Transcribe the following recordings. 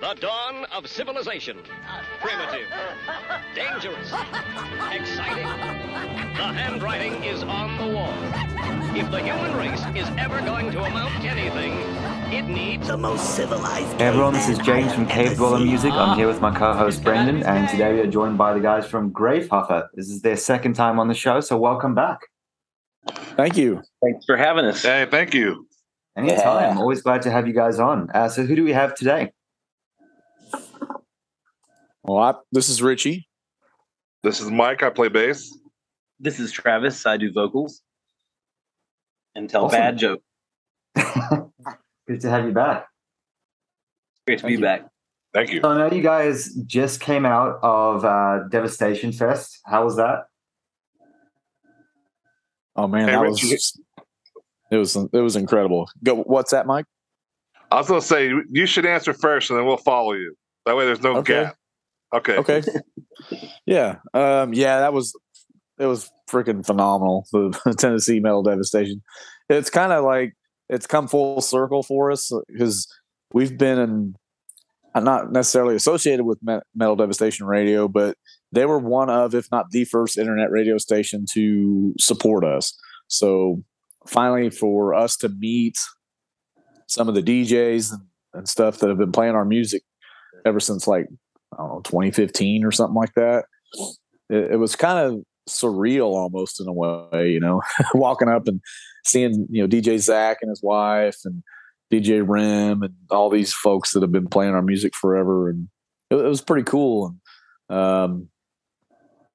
The dawn of civilization. Primitive. Dangerous. Exciting. The handwriting is on the wall. If the human race is ever going to amount to anything, it needs the most civilized. Hey everyone, this is James from Cave Dweller Music. I'm here with my co-host Brendan, and today we are joined by the guys from Gravehuffer. This is their second time on the show, so welcome back. Thank you. Thanks for having us. Hey, thank you. Anytime. Yeah. Always glad to have you guys on. Uh, so, who do we have today? Well, I, this is Richie. This is Mike. I play bass. This is Travis. I do vocals and tell awesome. bad jokes. Good to have you back. Great to Thank be you. back. Thank you. So I know you guys just came out of uh, Devastation Fest. How was that? Oh man, hey, that Richie. was it was it was incredible. Go, what's that, Mike? I was gonna say you should answer first, and then we'll follow you. That way, there's no okay. gap. Okay. Okay. yeah. Um, yeah, that was it was freaking phenomenal. The Tennessee Metal Devastation. It's kind of like it's come full circle for us because we've been in, not necessarily associated with Metal Devastation Radio, but they were one of, if not the first internet radio station to support us. So finally, for us to meet some of the DJs and stuff that have been playing our music ever since like I don't know 2015 or something like that. It, it was kind of surreal almost in a way, you know, walking up and seeing you know DJ Zach and his wife and DJ Rim and all these folks that have been playing our music forever, and it, it was pretty cool. And um,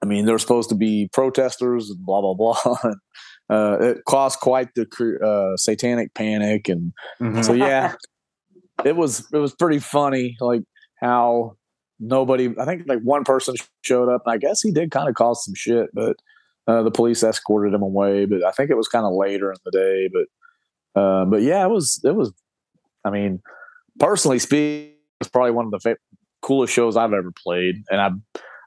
I mean, there were supposed to be protesters and blah blah blah. and, uh, it caused quite the uh, satanic panic, and mm-hmm. so yeah, it was it was pretty funny, like how nobody. I think like one person showed up, and I guess he did kind of cause some shit, but uh, the police escorted him away. But I think it was kind of later in the day. But uh, but yeah, it was it was. I mean, personally speaking, it's probably one of the fa- coolest shows I've ever played, and I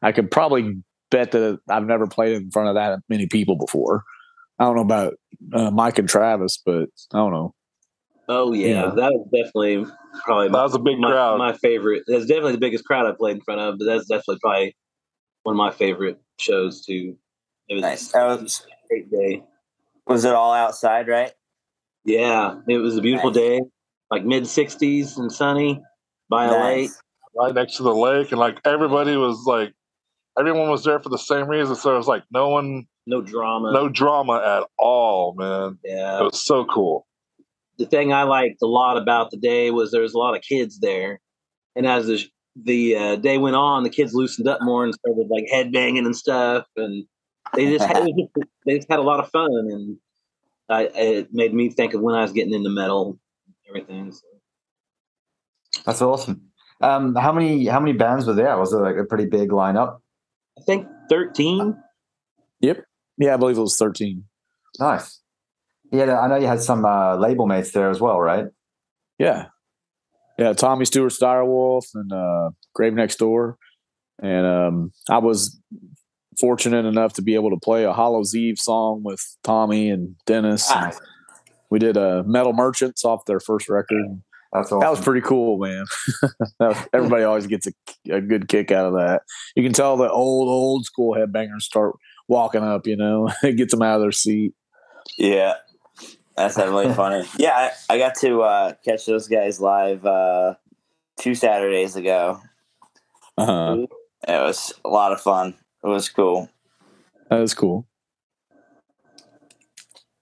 I could probably bet that I've never played in front of that many people before. I don't know about uh, Mike and Travis, but I don't know. Oh yeah, yeah, that was definitely probably that was a big my, crowd. My favorite. That's definitely the biggest crowd I played in front of, but that's definitely probably one of my favorite shows too. It was nice. That was a great day. Was it all outside, right? Yeah, it was a beautiful nice. day, like mid sixties and sunny by nice. a lake, right next to the lake, and like everybody was like, everyone was there for the same reason. So it was like no one, no drama, no drama at all, man. Yeah, it was so cool the thing I liked a lot about the day was there was a lot of kids there, and as the the uh, day went on, the kids loosened up more and started like headbanging and stuff, and they just had, they just had a lot of fun, and I, it made me think of when I was getting into metal, and everything. So. That's awesome. Um, how many how many bands were there? Was it like a pretty big lineup? I think thirteen. Yep. Yeah, I believe it was thirteen. Nice. Yeah, I know you had some uh, label mates there as well, right? Yeah, yeah. Tommy Stewart, Direwolf, and uh, Grave Next Door, and um, I was fortunate enough to be able to play a Hallows Eve song with Tommy and Dennis. And we did a uh, Metal Merchants off their first record. That's awesome. That was pretty cool, man. everybody always gets a, a, good kick out of that. You can tell the old, old school headbangers start walking up, you know, it gets them out of their seat. Yeah. That's definitely funny. Yeah, I, I, got to uh, catch those guys live uh, two Saturdays ago. Uh-huh. It was a lot of fun. It was cool. That was cool.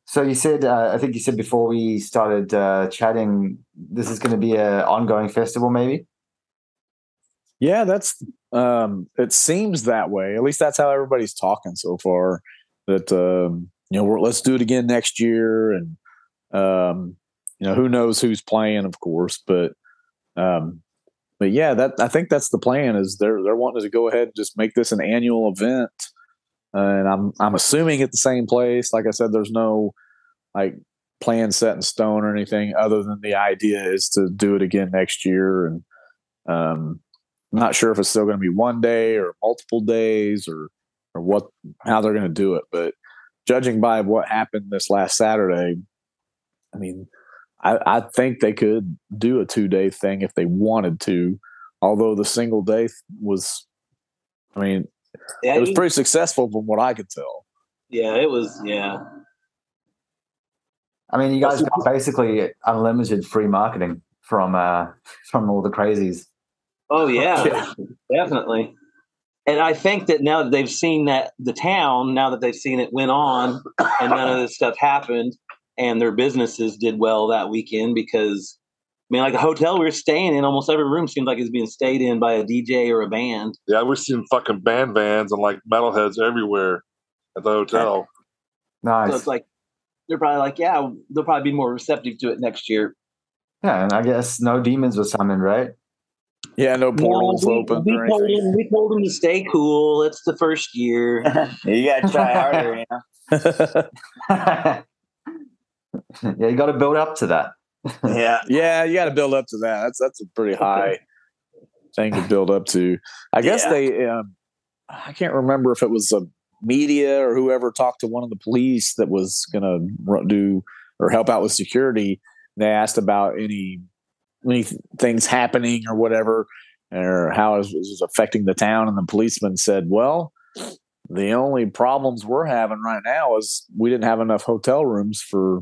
So you said, uh, I think you said before we started uh, chatting, this is going to be an ongoing festival, maybe. Yeah, that's. Um, it seems that way. At least that's how everybody's talking so far. That um, you know, let's do it again next year, and um, you know, who knows who's playing, of course, but um, but yeah, that I think that's the plan. Is they're they're wanting to go ahead and just make this an annual event, uh, and I'm I'm assuming at the same place. Like I said, there's no like plan set in stone or anything other than the idea is to do it again next year, and um, I'm not sure if it's still going to be one day or multiple days or or what how they're going to do it, but judging by what happened this last Saturday, I mean, I, I think they could do a two day thing if they wanted to, although the single day was, I mean, Yeah, it was pretty successful from what I could tell. yeah, it was. Yeah, I mean, you guys got basically unlimited free marketing from uh, from all the crazies. Oh yeah, Yeah. definitely. And I think that now that they've seen that the town, now that they've seen it went on and none of this stuff happened, and their businesses did well that weekend because I mean, like the hotel we were staying in, almost every room seemed like it was being stayed in by a DJ or a band. Yeah, we've seen fucking band vans and like metalheads everywhere at the hotel. Nice. So it's like they're probably like, yeah, they'll probably be more receptive to it next year. yeah, and I guess no demons were summoned, right? Yeah, no portals No, we, open we or told him, we told them to stay cool. It's the first year. you gotta try harder, you know. yeah, you got to build up to that. Yeah. yeah, you got to build up to that. That's that's a pretty high thing to build up to. I guess Yeah. they. Um, I can't remember if it was a media or whoever talked to one of the police that was going to do or help out with security. They asked about any any things happening or whatever, or how it was, it was affecting the town, and the policeman said, "Well." The only problems we're having right now is we didn't have enough hotel rooms for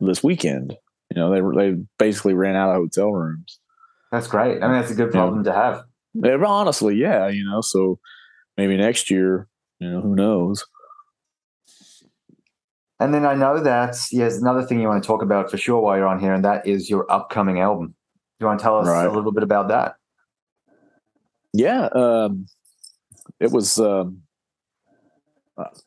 this weekend. You know, they they basically ran out of hotel rooms. That's great. I mean, that's a good Yeah. problem to have. Yeah, honestly, yeah, you know, so maybe next year, you know, who knows? And then I know that yes, another thing you want to talk about for sure while you're on here, and that is your upcoming album. Do you want to tell us Right. a little bit about that? Yeah, um, it was. Um,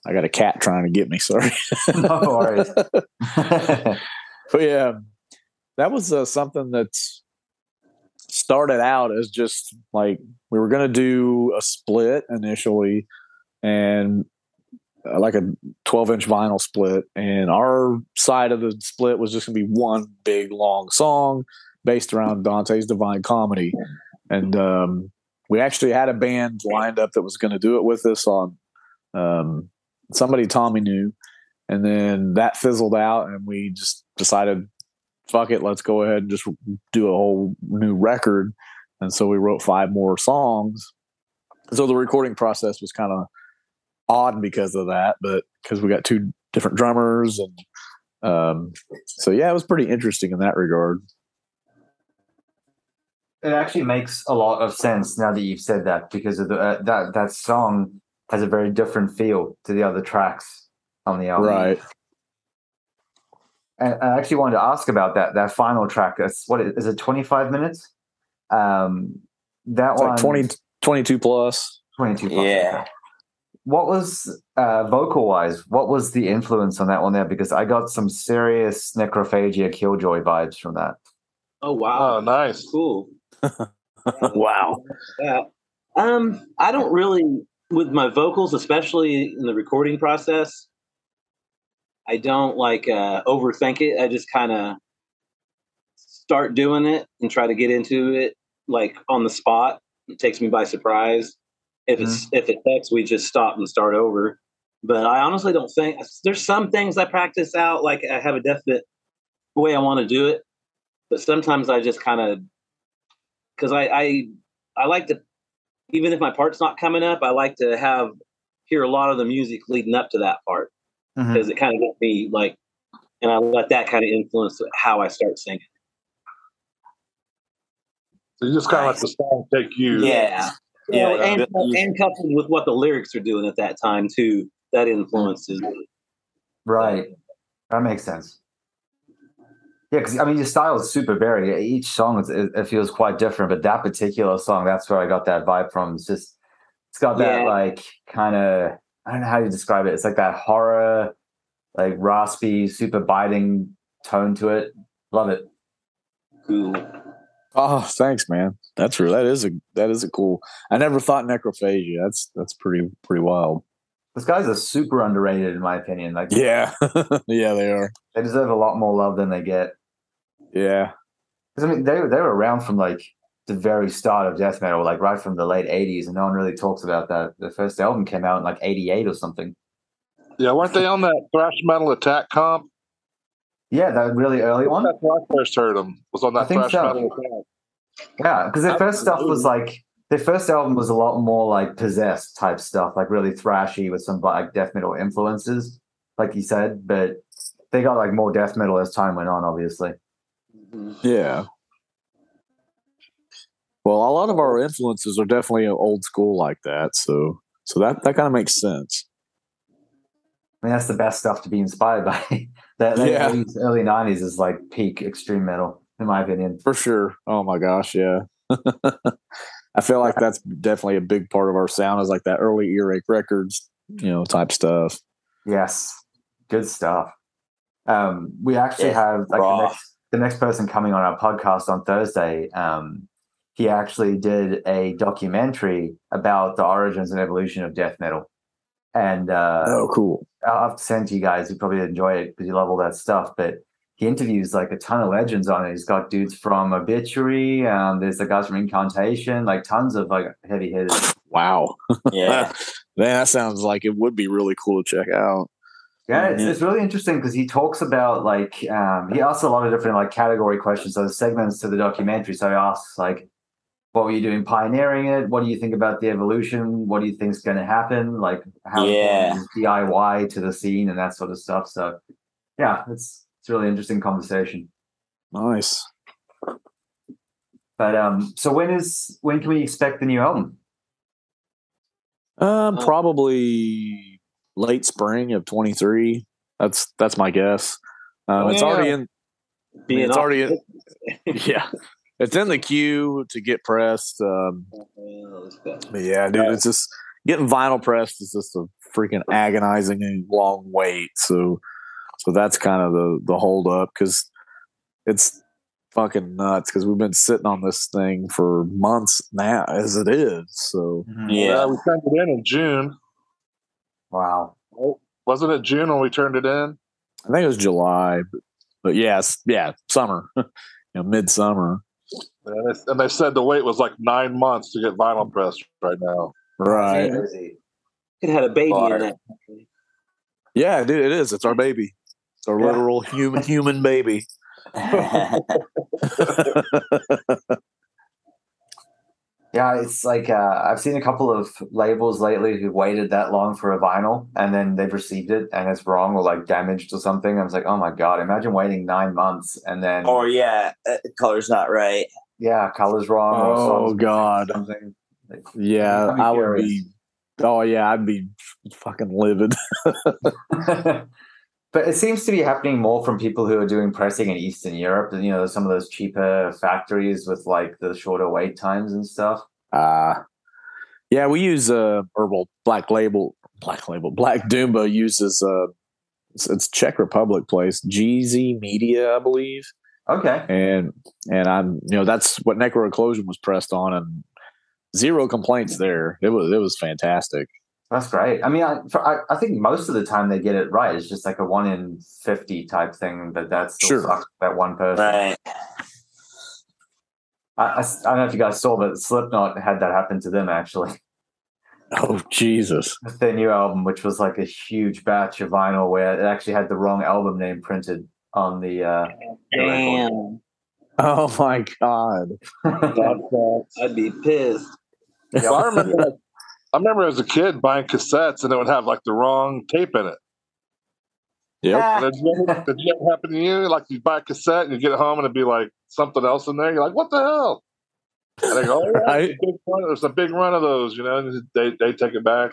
I got a cat trying to get me. Sorry, no worries. but yeah, that was uh, something that started out as just like we were going to do a split initially, and uh, like a 12 inch vinyl split, and our side of the split was just going to be one big long song based around Dante's Divine Comedy, and um, we actually had a band lined up that was going to do it with us on um, somebody Tommy knew, and then that fizzled out, and we just decided, fuck it, let's go ahead and just do a whole new record. And so we wrote five more songs. So the recording process was kind of odd because of that, but because we got two different drummers, and um, so yeah, it was pretty interesting in that regard. It actually makes a lot of sense now that you've said that because of the uh, that that song has a very different feel to the other tracks on the album. Right. And I actually wanted to ask about that that final track. That's what is it? Twenty five minutes. Um, that It's one like 20, 22 plus. 22 plus. Yeah. What was uh, vocal wise? What was the influence on that one there? Because I got some serious necrophagia killjoy vibes from that. Oh wow, Oh, nice. cool. wow. Yeah. Um, I don't really with my vocals, especially in the recording process. I don't like uh, overthink it. I just kind of start doing it and try to get into it like on the spot. It takes me by surprise. If it's if it takes, we just stop and start over. But I honestly don't think there's some things I practice out. Like I have a definite way I want to do it, but sometimes I just kind of because I, I I like to even if my part's not coming up, I like to have hear a lot of the music leading up to that part mm-hmm. because it kind of gets me like, and I let that kind of influence how I start singing. So you just kind of let the song take you. Yeah. You Yeah, know, yeah. and, and coupled with what the lyrics are doing at that time too, that influences. Right. That makes sense. Yeah, because I mean, your style is super varied. Each song is, it, it feels quite different, but that particular song, that's where I got that vibe from. It's just, it's got that Yeah. like kind of, I don't know how you describe it. It's like that horror, like raspy, super biting tone to it. Love it. Cool. Oh, thanks, man. That's real. That is a that is a cool. I never thought necrophagia. That's that's pretty pretty wild. Those guys are super underrated, in my opinion. Like, Yeah, yeah, they are. they deserve a lot more love than they get. Yeah, Because I mean, they they were around from like the very start of death metal, like right from the late '80s, and no one really talks about that. The first album came out in like '88 or something. Yeah, weren't they on that thrash metal attack comp? Yeah, that really early one. That's when I first heard them. Was on I that think thrash so. metal attack. Yeah, because their first stuff was like their first album was a lot more like possessed type stuff, like really thrashy with some like death metal influences, like you said. But they got like more death metal as time went on, obviously. Yeah. Well, a lot of our influences are definitely old school like that, so so that that kind of makes sense. I mean, that's the best stuff to be inspired by. that that Yeah. early '90s is like peak extreme metal, in my opinion. For sure. Oh my gosh, yeah. I feel like that's definitely a big part of our sound is like that early earache records, you know, type stuff. Yes, good stuff. Um, we actually Yeah, have like the next, the next person coming on our podcast on Thursday. Um, he actually did a documentary about the origins and evolution of death metal, and uh, Oh, cool. I'll have to send to you guys. You probably enjoy it because you love all that stuff. But he interviews like a ton of legends on it. He's got dudes from Obituary. Um, there's the guys from Incantation, like tons of like heavy hitters. Wow. Yeah. Man, that sounds like it would be really cool to check out. Yeah, it's, it's really interesting because he talks about like um, he asks a lot of different like category questions. So there's segments to the documentary. So he asks like, "What were you doing pioneering it? What do you think about the evolution? What do you think's going to happen? Like how Yeah. is DIY to the scene and that sort of stuff." So yeah, it's it's a really interesting conversation. Nice. But um, so when is when can we expect the new album? Um, Oh. probably late spring of 23. That's that's my guess. Um, it's already in Being it's already in, yeah. It's in the queue to get pressed. Um, but yeah, dude, it's just getting vinyl pressed is just a freaking agonizing and long wait. So, so that's kind of the the hold up because it's fucking nuts because we've been sitting on this thing for months now as it is. So Yeah. we turned it in in June. Wow. Wasn't it June when we turned it in? I think it was July, but, but yes, yeah, summer, you know, midsummer, And they, and they said the wait was like nine months to get vinyl pressed right now. right? It had a baby Bar. in it. Yeah, dude, it is. It's our baby. It's our Yeah. literal human human baby. Yeah, it's like uh, I've seen a couple of labels lately who waited that long for a vinyl and then they've received it and it's wrong or like damaged or something. I was like, oh my god, imagine waiting nine months and then or yeah, uh, color's not right. yeah, colors wrong. Oh, songs missing God. something. Like, Yeah, I'd be I would curious. be. Oh yeah, I'd be fucking livid. but it seems to be happening more from people who are doing pressing in Eastern Europe. You know, some of those cheaper factories with like the shorter wait times and stuff. Uh yeah, we use uh or well, Black Label, Black Label, Black Doomba uses uh it's, it's Czech Republic place, GZ Media, I believe. Okay. and and I'm you know that's what Necro Eclosion was pressed on, and zero complaints there. It was it was fantastic. That's great. I mean, I, for, I I think most of the time they get it right. It's just like a one in fifty type thing, but that's Sure. that one person. Right. I, I s- I don't know if you guys saw, but Slipknot had that happen to them actually. Oh Jesus! Their new album, which was like a huge batch of vinyl, where it actually had the wrong album name printed on the. Uh, the. Damn. Oh my God! I'd be pissed. Well, I remember, I remember as a kid buying cassettes and it would have like the wrong tape in it. Yeah. Did, you ever, did it ever happen to you? Like you buy a cassette and you get it home and it'd be like something else in there. You're like, what the hell? And they go, oh, yeah, Right. there's, a big run, there's a big run of those, you know, and they, they take it back.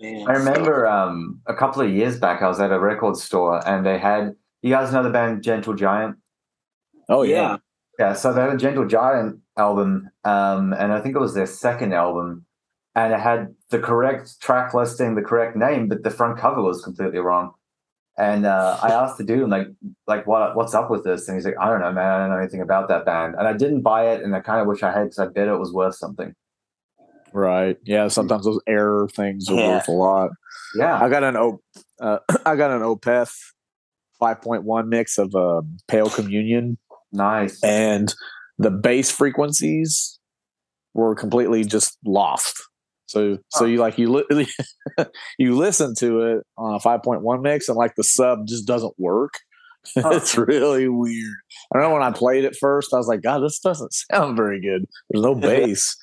Man. I remember um, a couple of years back, I was at a record store and they had. You guys know the band Gentle Giant? Oh yeah. yeah. Yeah, so they had a Gentle Giant album, um, and I think it was their second album, and it had the correct track listing, the correct name, but the front cover was completely wrong. And uh, I asked the dude, like, like what what's up with this? And he's like, I don't know, man, I don't know anything about that band. And I didn't buy it, and I kind of wish I had because I bet it was worth something. Right. Yeah. Sometimes those error things are Yeah. worth a lot. Yeah, I got an O. Uh, I got an Opeth 5.1 mix of uh, Pale Communion, nice. and the bass frequencies were completely just lost. So so you like you li- you listen to it on a 5.1 mix and like the sub just doesn't work. it's really weird. I know when I played it first, I was like, God, this doesn't sound very good. There's no bass.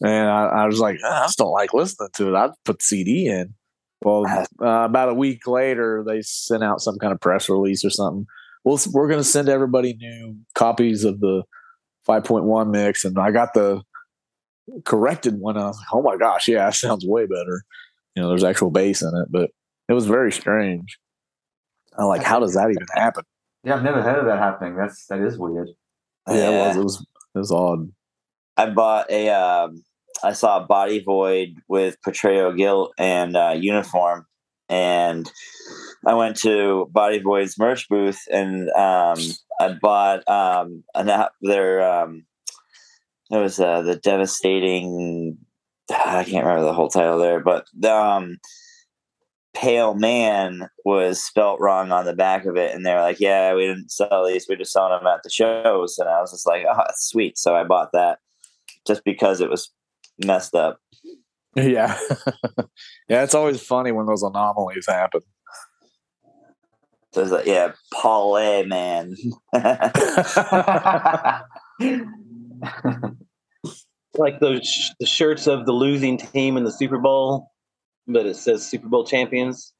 and I, I was like, "Ah, I just don't like listening to it. I put CD in. Well, uh, about a week later, they sent out some kind of press release or something. Well, we're going to send everybody new copies of the 5.1 mix. And I got the corrected one. I was like, oh my gosh, yeah, it sounds way better. You know, there's actual bass in it, but it was very strange. I'm like, how does that even happen? Yeah, I've never heard of that happening. That's that is weird. Yeah, it was. It was. It was odd. I bought a. Um, I saw Body Void with Portrayal Guilt and uh, Uniform, and I went to Body Void's merch booth and um, I bought um, an app. Their um, it was uh, the devastating. I can't remember the whole title there, but the um, Pale Man was spelt wrong on the back of it, and they were like, "Yeah, we didn't sell these; we just selling them at the shows." And I was just like, "Oh, that's sweet!" So I bought that just because it was messed up. Yeah, yeah. It's always funny when those anomalies happen. So it's like, yeah, Paul A, man. like those sh- the shirts of the losing team in the Super Bowl, but it says Super Bowl champions.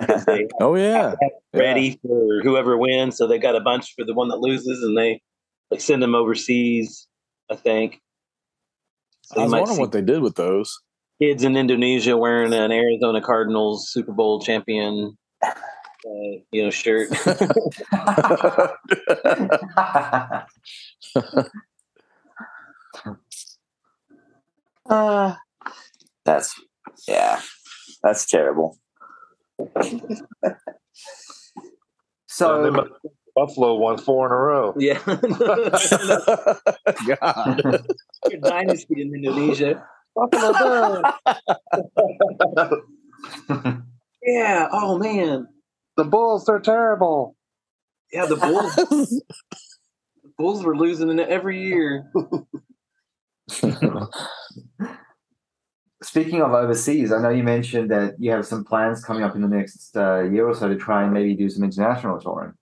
they oh yeah, ready for whoever wins, so they got a bunch for the one that loses, and they like send them overseas. I think. So I was wondering what they did with those. kids in Indonesia wearing an Arizona Cardinals Super Bowl champion, uh, you know, shirt. Uh, that's yeah, that's terrible. so They must- Buffalo won four in a row. yeah, God. dynasty in Indonesia. Buffalo Bills. Yeah. Oh man. The Bulls, they're terrible. Yeah, the Bulls. the Bulls were losing in it every year. Speaking of overseas, I know you mentioned that you have some plans coming up in the next uh, year or so to try and maybe do some international touring.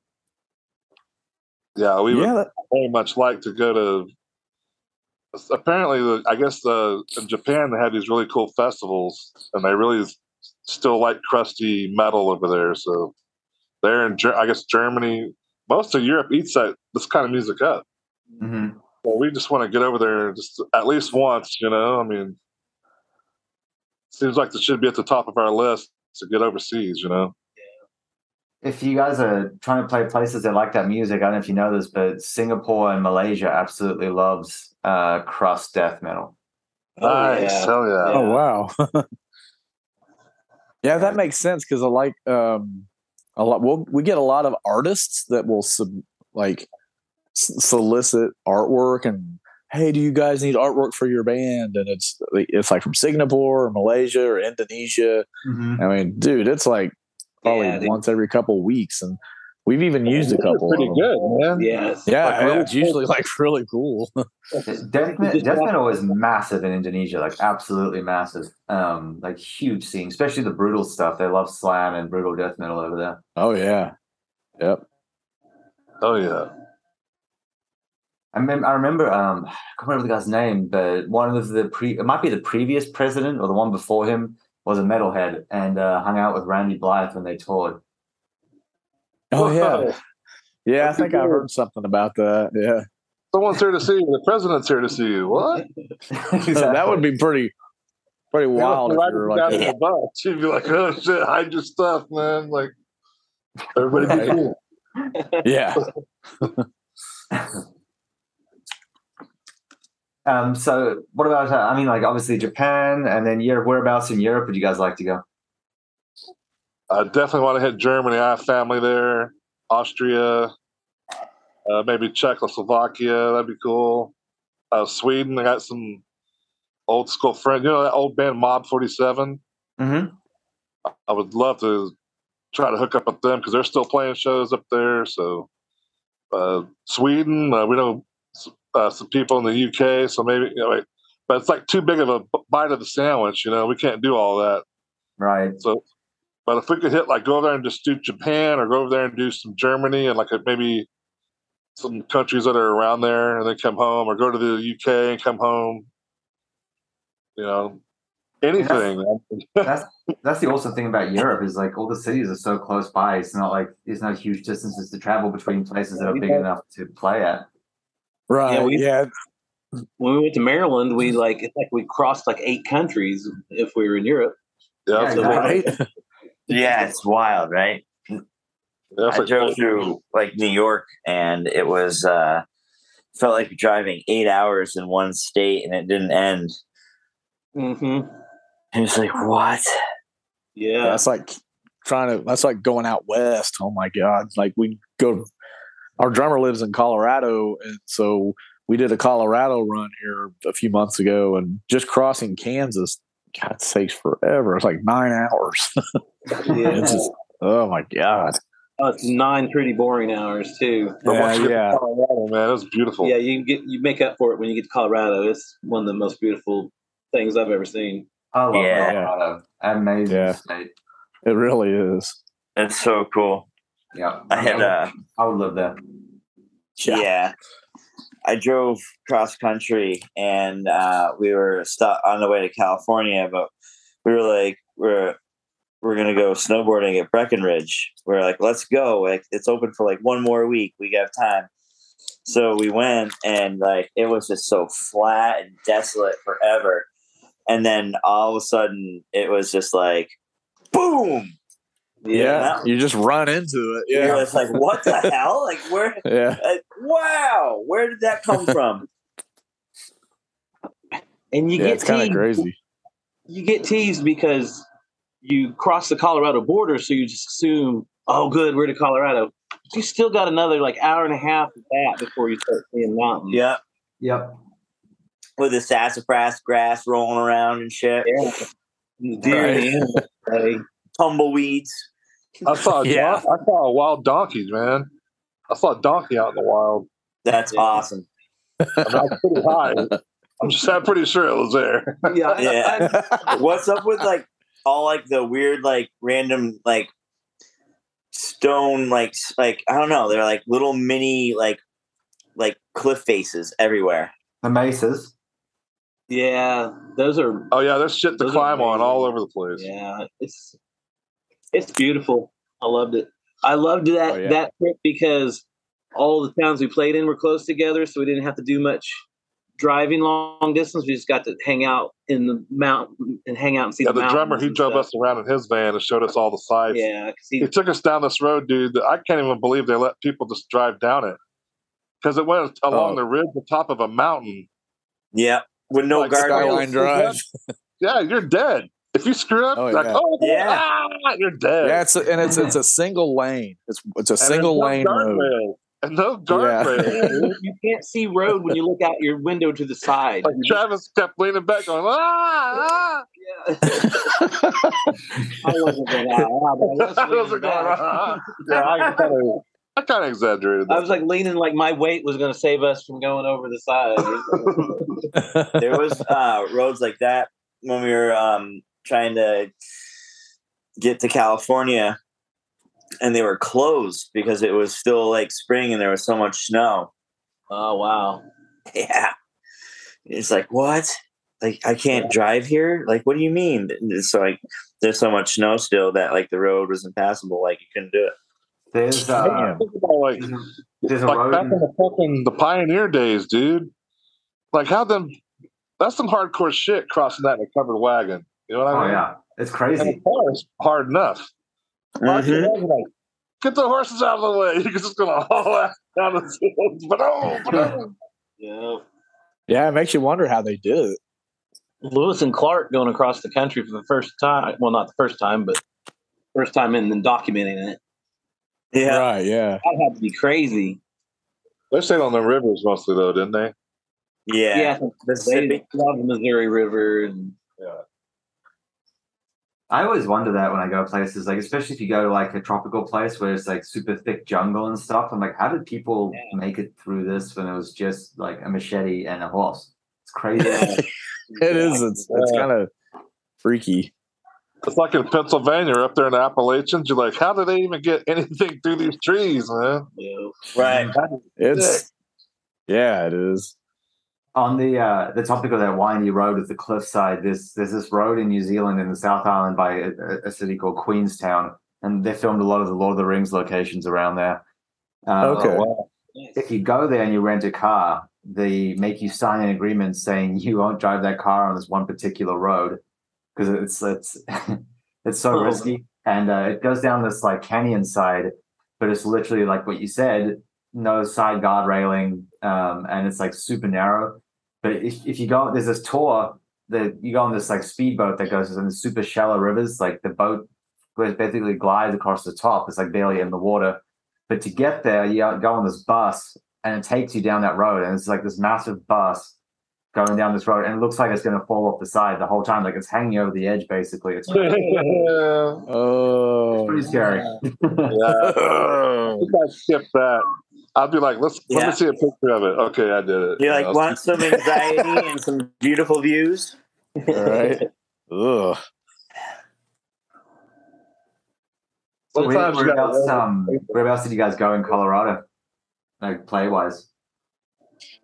Yeah, we would that- very much like to go to. Apparently, the, I guess the, in Japan they have these really cool festivals, and they really still like crusty metal over there. So they're in, Ger- I guess, Germany. Most of Europe eats that this kind of music up. Mm-hmm. Well, we just want to get over there just at least once. You know, I mean, seems like this should be at the top of our list to get overseas. You know. If you guys are trying to play places that like that music, I don't know if you know this, but Singapore and Malaysia absolutely loves uh, crust death metal. nice, yeah. hell yeah. Oh wow. yeah, that makes sense because I like um a lot. We'll, we get a lot of artists that will sub, like solicit artwork and hey, do you guys need artwork for your band? And it's it's like from Singapore or Malaysia or Indonesia. Mm-hmm. I mean, dude, it's like probably Yeah, once every couple weeks, and we've even used a couple. pretty of them. good, man. Yes. Yeah, Like, yeah, really it's usually like really cool. Death, me- death metal is massive in Indonesia, like absolutely massive. Um, like huge scene, especially the brutal stuff. They love slam and brutal death metal over there. oh yeah, yep. Oh yeah. I remember, I remember, um, I can't remember the guy's name, but one of the pre, it might be the previous president or the one before him was a metalhead and uh, hung out with Randy Blythe when they toured. Oh yeah, yeah. I think I heard something about that. Yeah. Someone's here to see you. The president's here to see you. What? that would be pretty pretty wild if Right you were down like to the bus. You'd be like, "Oh shit, hide your stuff, man!" Like everybody be cool. yeah Um, so what about? Uh, I mean, like obviously Japan, and then Europe. Whereabouts in Europe would you guys like to go? I definitely want to hit Germany. I have family there. Austria, uh, maybe Czechoslovakia. That'd be cool. Uh, Sweden. I got some old school friends. You know that old band Mob Forty Seven. Mm-hmm. I would love to try to hook up with them because they're still playing shows up there. So, uh, Sweden, uh, we know uh, some people in the UK, so maybe, you know, like, but it's like too big of a bite of the sandwich. You know, we can't do all that. Right. So, But if we could hit like go over there and just do Japan or go over there and do some Germany and like maybe some countries that are around there and then come home or go to the UK and come home. You know, anything. That's that's the awesome thing about Europe is like all the cities are so close by. It's not like there's no huge distances to travel between places that are big enough to play at. Right. we- Yeah. When we went to Maryland, we like it's like we crossed like eight countries if we were in Europe. yeah, Yeah, that's a- exactly. Right. Yeah, it's wild, right? that's I like- drove through like New York, and it was uh felt like driving eight hours in one state, and it didn't end. Mm-hmm. It was like, what? Yeah. That's like trying to. That's like going out west. Oh my god! Like we go. Our drummer lives in Colorado, and so we did a Colorado run here a few months ago, and just crossing Kansas. God sakes, forever. It's like nine hours. yeah. it's just. Oh my god. Oh, it's nine pretty boring hours too. But Yeah, once you get to yeah. Colorado, man, it was beautiful. Yeah, you get you make up for it when you get to Colorado. It's one of the most beautiful things I've ever seen. I love Yeah. Colorado. Amazing Yeah. state. It really is. It's so cool. Yeah. I had uh I would live there. yeah. I drove cross country and uh we were stuck on the way to California, but we were like we're we're gonna go snowboarding at Breckenridge. We are like, let's go. Like it's open for like one more week. We got time. So we went and like it was just so flat and desolate forever. And then all of a sudden it was just like boom. Yeah. You just run into it. Yeah. Yeah. It's like what the hell? Like where Yeah. like, wow, where did that come from? And you Yeah. get It's kind of crazy. You get teased because you cross the Colorado border, so you just assume, oh, good, we're to Colorado. But you still got another like hour and a half of that before you start seeing mountains. Yep. Yep. With the sassafras grass rolling around and shit. Yeah. Deer and the animals, hey. Tumbleweeds. I saw a Yeah. don- I saw a wild donkeys, man. I saw a donkey out in the wild. That's Yeah. awesome. I am mean, pretty high. I'm, just I'm pretty sure it was there. Yeah, Yeah. What's up with like all like the weird like random like stone like like I don't know, they're like little mini like like cliff faces everywhere. The mesas. yeah, those are Oh yeah, there's shit to climb on all over the place. Yeah, it's it's beautiful. I loved it. I loved that Oh, yeah. that trip because all the towns we played in were close together, so we didn't have to do much driving long distance. We just got to hang out in the mountain and hang out and see Yeah, the, the drummer he drove stuff. us around in his van and showed us all the sights. Yeah, he, He took us down this road, dude. I can't even believe they let people just drive down it because it went along Oh. the ridge, the top of a mountain. Yeah. With no Like guardrails. Skyline Drive. Yeah, you're dead if you screw up. Oh, like, oh Yeah. ah, you're dead. Yeah, it's a, and it's it's a single lane. It's it's a And single no lane road. guardrail. and no guardrail. you, you can't see road when you look out your window to the side. Like Travis kept leaning back, going, ah, ah. Yeah. I wasn't going out, but I I was was going, ah. Yeah, I kind of, I kind of exaggerated. I was like leaning like my weight was going to save us from going over the side. there was uh roads like that when we were um trying to get to California and they were closed because it was still like spring and there was so much snow. oh wow! Yeah. It's like, what? Like I can't drive here? Like what do you mean? It's like there's so much snow still that like the road was impassable, like you couldn't do it. There's uh, Damn. Think about, like, there's a, a like road. back in in- the fucking the pioneer days, dude. Like how them that's some hardcore shit crossing that in a covered wagon. You know what I Oh mean? yeah, it's And crazy. the car is hard enough. Like, Mhm. like, Get the horses out of the way. You're just gonna haul ass down the field. But oh, but. Yeah. Yeah, it makes you wonder how they did it. Lewis and Clark going across the country for the first time. Well, not the first time, but first time in and documenting it. Yeah. Right, yeah. That had to be crazy. They stayed on the rivers mostly though, didn't they? Yeah. Yeah, they Mississippi. love the Missouri River and I always wonder that when I go places, like especially if you go to like a tropical place where it's like super thick jungle and stuff. I'm like, how did people Yeah. make it through this when it was just like a machete and a horse? It's crazy. Yeah. It is. It's it's Yeah. kind of freaky. It's like in Pennsylvania, up there in the Appalachians. You're like, how do they even get anything through these trees, man? Yeah. Right. It's yeah, it is. On the uh, the topic of that windy road with the cliffside, there's there's this road in New Zealand in the South Island by a, a city called Queenstown, and they filmed a lot of the Lord of the Rings locations around there. Uh, Okay. If you go there and you rent a car, they make you sign an agreement saying you won't drive that car on this one particular road because it's it's it's so Oh. risky, and uh, it goes down this like canyon side, but it's literally like what you said, no side guard railing, um, and it's like super narrow. But if, if you go, there's this tour that you go on this like speedboat that goes in the super shallow rivers. Like the boat basically glides across the top. It's like barely in the water. But to get there, you go on this bus, and it takes you down that road, and it's like this massive bus going down this road, and it looks like it's going to fall off the side the whole time. Like it's hanging over the edge, basically. It's, it's yeah. Oh, pretty scary. I think I skipped that. I'd be like, let's let me see a picture of it. Okay, I did it. You like know? want some anxiety and some beautiful views? all right. Ugh. Where, Sometimes you gotta whereabouts, learn. um, whereabouts did you guys go in Colorado? Like play wise?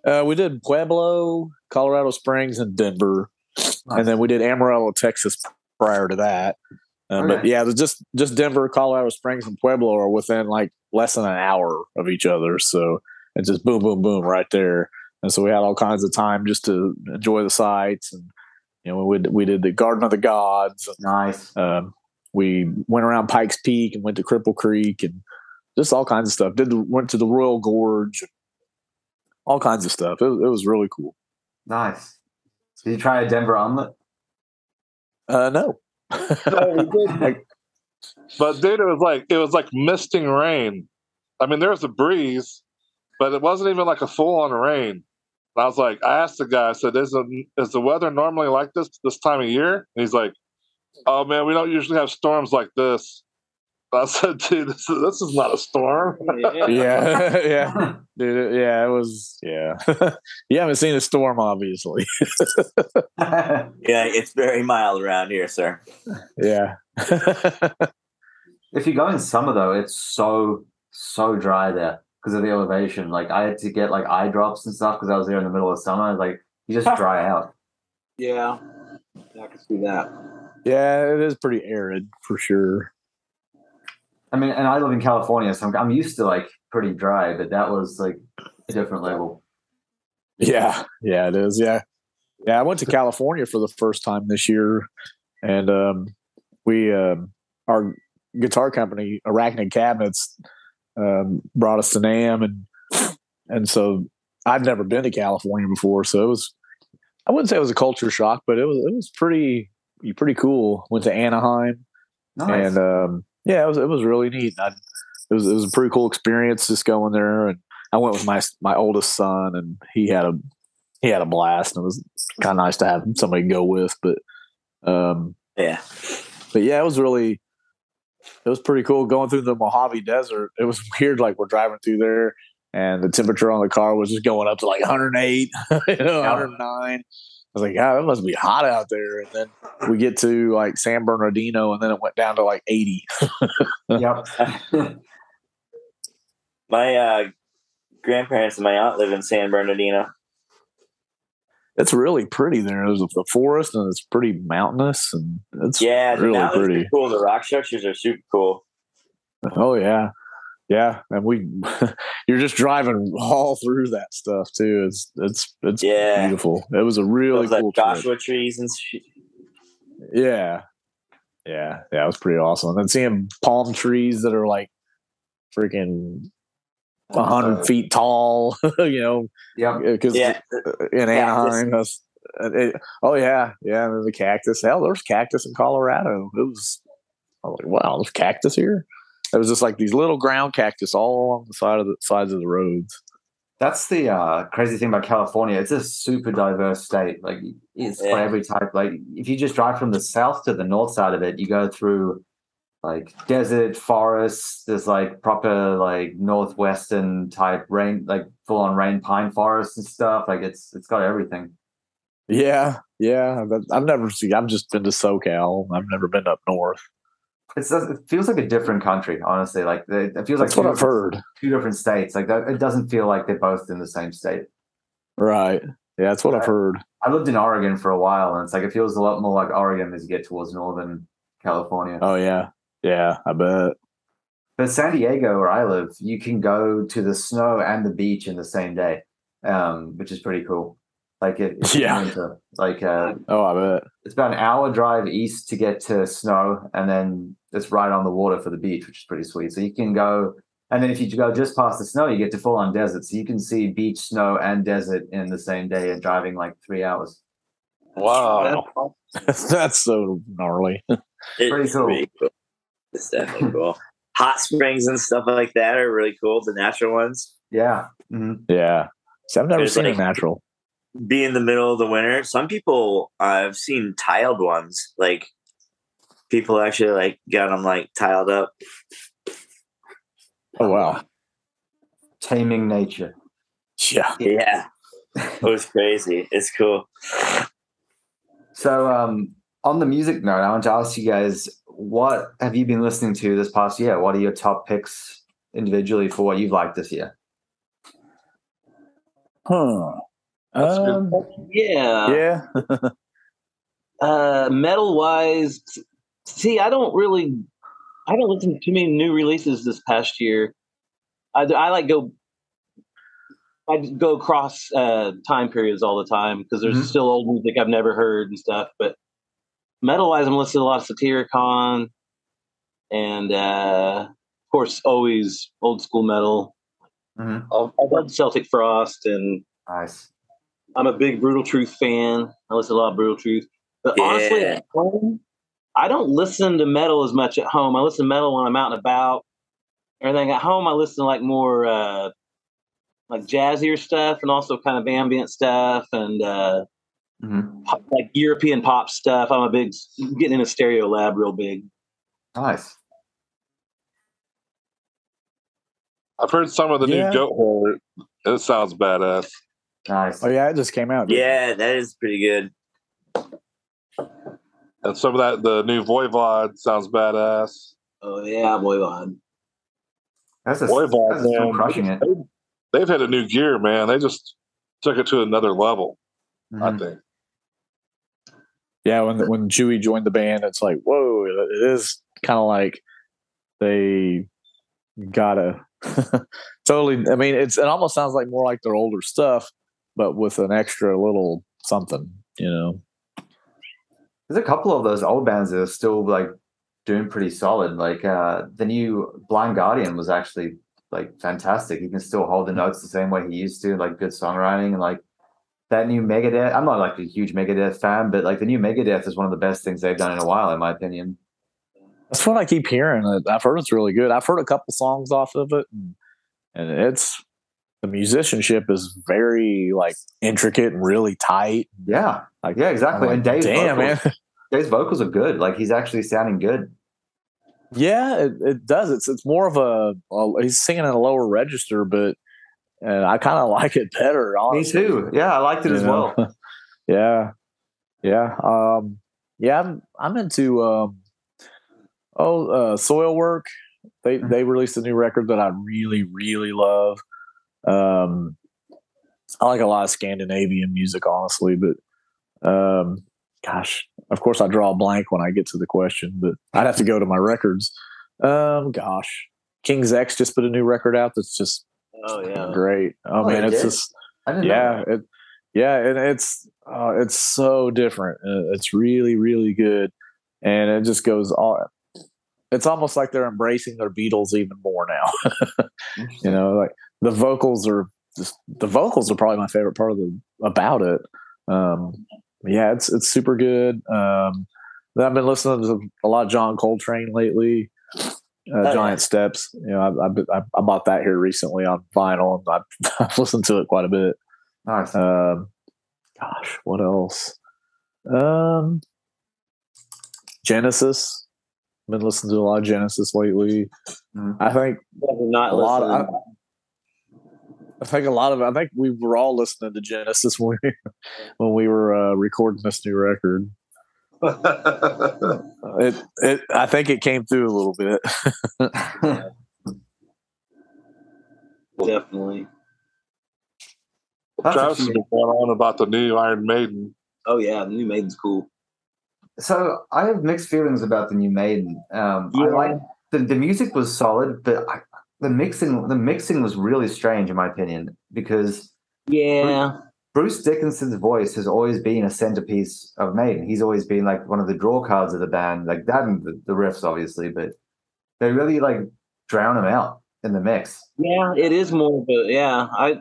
Uh, we did Pueblo, Colorado Springs, and Denver, and then we did Amarillo, Texas prior to that. Um, But yeah, just just Denver, Colorado Springs, and Pueblo are within like less than an hour of each other. So it's just boom, boom, boom right there. And so we had all kinds of time just to enjoy the sights, and you know we did, we did the Garden of the Gods. Nice. Um, we went around Pikes Peak and went to Cripple Creek and just all kinds of stuff. Did the, went to the Royal Gorge, all kinds of stuff. It, was- it was really cool. Nice. Did you try a Denver omelet? Uh, no. But dude, it was like it was like misting rain. I mean, there was a breeze, but it wasn't even like a full on rain. And I was like, I asked the guy, I said, "Is the is the weather normally like this this time of year?" And he's like, "Oh man, we don't usually have storms like this." I said, "Dude, this is, this is not a storm." Yeah. yeah, yeah, dude. Yeah, it was. Yeah, you haven't seen a storm, obviously. Yeah, it's very mild around here, sir. yeah. if you go in summer though, it's so so dry there because of the elevation. Like I had to get like eye drops and stuff because I was there in the middle of summer. Like you just dry out. Yeah. I can see that. yeah, it is pretty arid for sure. I mean, and I live in California, so I'm, I'm used to like pretty dry, but that was like a different level. Yeah, yeah, it is. Yeah, yeah. I went to California for the first time this year, and um, we um, our guitar company, Arachnid Cabinets, um, brought us to NAMM, and and so I'd never been to California before, so it was I wouldn't say it was a culture shock, but it was it was pretty pretty cool. Went to Anaheim, Nice. and um, yeah, it was it was really neat. I, it was it was a pretty cool experience just going there, and I went with my my oldest son, and he had a he had a blast, and it was kind of nice to have somebody to go with. But um, Yeah. but yeah, it was really it was pretty cool going through the Mojave Desert. It was weird, like we're driving through there, and the temperature on the car was just going up to like 108, you know, 109. I was like, God, it must be hot out there. And then we get to like San Bernardino, and then it went down to like 80. yep. My uh, grandparents and my aunt live in San Bernardino. It's really pretty there. There's a, a forest, and it's pretty mountainous, and it's Yeah, really pretty. cool. The rock structures are super cool. Oh yeah, yeah. And we, you're just driving all through that stuff too. It's it's it's Yeah. beautiful. It was a really like cool trip. Joshua trees and shit. Yeah, yeah, yeah. It was pretty awesome. And then seeing palm trees that are like freaking a hundred feet tall, you know, Yep. Uh, because Yeah, uh, in Anaheim, that's, it, oh yeah, yeah. The cactus. Hell, there's cactus in Colorado. It was. I was like, wow, there's cactus here. It was just like these little ground cactus all along the side of the sides of the roads. That's the uh, crazy thing about California. It's a super diverse state. Like it's Yeah. for every type. Like if you just drive from the south to the north side of it, you go through like desert, forests. There's like proper like northwestern type rain, like full on rain pine forests and stuff. Like it's it's got everything. Yeah, yeah. I've never seen. I've just been to SoCal. I've never been up north. It's it feels like a different country, honestly. Like it feels like what two I've different- heard. Two different states. Like that, it doesn't feel like they're both in the same state. Right. Yeah, that's what I've heard. I lived in Oregon for a while, and it's like it feels a lot more like Oregon as you get towards northern California. Oh yeah, yeah. I bet. But San Diego, where I live, you can go to the snow and the beach in the same day, um, which is pretty cool. Like it, it's Yeah. winter. like uh, Oh, I bet. it's about an hour drive east to get to snow, and then it's right on the water for the beach, which is pretty sweet. So you can go, and then if you go just past the snow, you get to full on desert. So you can see beach, snow, and desert in the same day, and driving like three hours. Wow. that's so gnarly. It's Pretty cool. pretty cool. It's definitely cool. Hot springs and stuff like that are really cool. The natural ones. Yeah. Mhm. Yeah. See, I've never There's seen like- a natural. Be in the middle of the winter. Some people I've seen tiled ones. Like people actually like got them like tiled up. Oh wow. Taming nature. Yeah. Yeah, it was crazy. It's cool. So, um, on the music note, I want to ask you guys, what have you been listening to this past year? What are your top picks individually for what you've liked this year? Huh. Um, Yeah. yeah. Uh, metal wise, see, I don't really, I don't listen to too many new releases this past year. I, I like go, I go across uh, time periods all the time because there's Mhm. still old music I've never heard and stuff. But metal wise, I'm listening to a lot of Satyricon, and uh, of course, always old school metal. Mhm. I I love Celtic Frost, and Nice. I'm a big Brutal Truth fan. I listen to a lot of Brutal Truth. But honestly, at home, I don't listen to metal as much at home. I listen to metal when I'm out and about. Everything at home, I listen to like more uh, like jazzier stuff and also kind of ambient stuff and uh, Mhm. pop, like European pop stuff. I'm a big getting in a Stereo Lab real big. Nice. I've heard some of the Yeah. new goat hair. It sounds badass. Nice. Oh yeah, it just came out. didn't? Yeah, that is pretty good. And some of that, the new Voivod sounds badass. Oh yeah, Voivod. That's a, Voivod, that's still man. crushing it. They've had a new gear, man. They just took it to another level, I Mhm. think. Yeah, when when Chewy joined the band, it's like, whoa, it is kind of like they gotta totally. I mean, it's it almost sounds like more like their older stuff, but with an extra little something, you know. There's a couple of those old bands that are still like doing pretty solid. Like uh the new Blind Guardian was actually like fantastic. He can still hold the notes the same way he used to, like good songwriting and like that new Megadeth. I'm not like a huge Megadeth fan, but like the new Megadeth is one of the best things they've done in a while, in my opinion. That's what I keep hearing. I've heard it's really good. I've heard a couple songs off of it, and, and it's the musicianship is very like intricate and really tight. Yeah. Like, Yeah, exactly. I'm and like, Dave's damn vocals, man, Dave's vocals are good. Like he's actually sounding good. yeah, it, it does. It's it's more of a, a he's singing in a lower register, but and I kind of like it better. Me too. Yeah, I liked it you as know? well. yeah, yeah, um, yeah. I'm I'm into um, oh uh, Soilwork. They Mhm. they released a new record that I really really love. Um, I like a lot of Scandinavian music, honestly, but um, gosh, of course I draw a blank when I get to the question, but I'd have to go to my records. Um, gosh, King's X just put a new record out that's just Oh yeah. great. Oh, Oh, man, it's did? just I didn't yeah, that. it, yeah, and it's uh, it's so different. Uh, it's really really good, and it just goes all. It's almost like they're embracing their Beatles even more now. you know, like the vocals are just the vocals are probably my favorite part of the about it. Um, yeah, it's it's super good. Um, I've been listening to a lot of John Coltrane lately. Uh, yeah. Giant Steps. You know, I, I, I, bought that here recently on vinyl, and I've, I've listened to it quite a bit. Nice. Um, gosh, what else? Um, Genesis. Been listening to a lot of Genesis lately. Mhm. I think not a lot. Of, I think a lot of I think we were all listening to Genesis when we, when we were uh, recording this new record. It, it, I think it came through a little bit. Definitely. That's a Travis has few- been going on about the new Iron Maiden. Oh yeah, the new Maiden's cool. So I have mixed feelings about the new Maiden. Um, I like the, the music was solid, but I, the mixing the mixing was really strange in my opinion because Yeah. Bruce Dickinson's voice has always been a centerpiece of Maiden. He's always been like one of the draw cards of the band, like that and the, the riffs, obviously, but they really like drown him out in the mix. Yeah, it is more, but yeah, I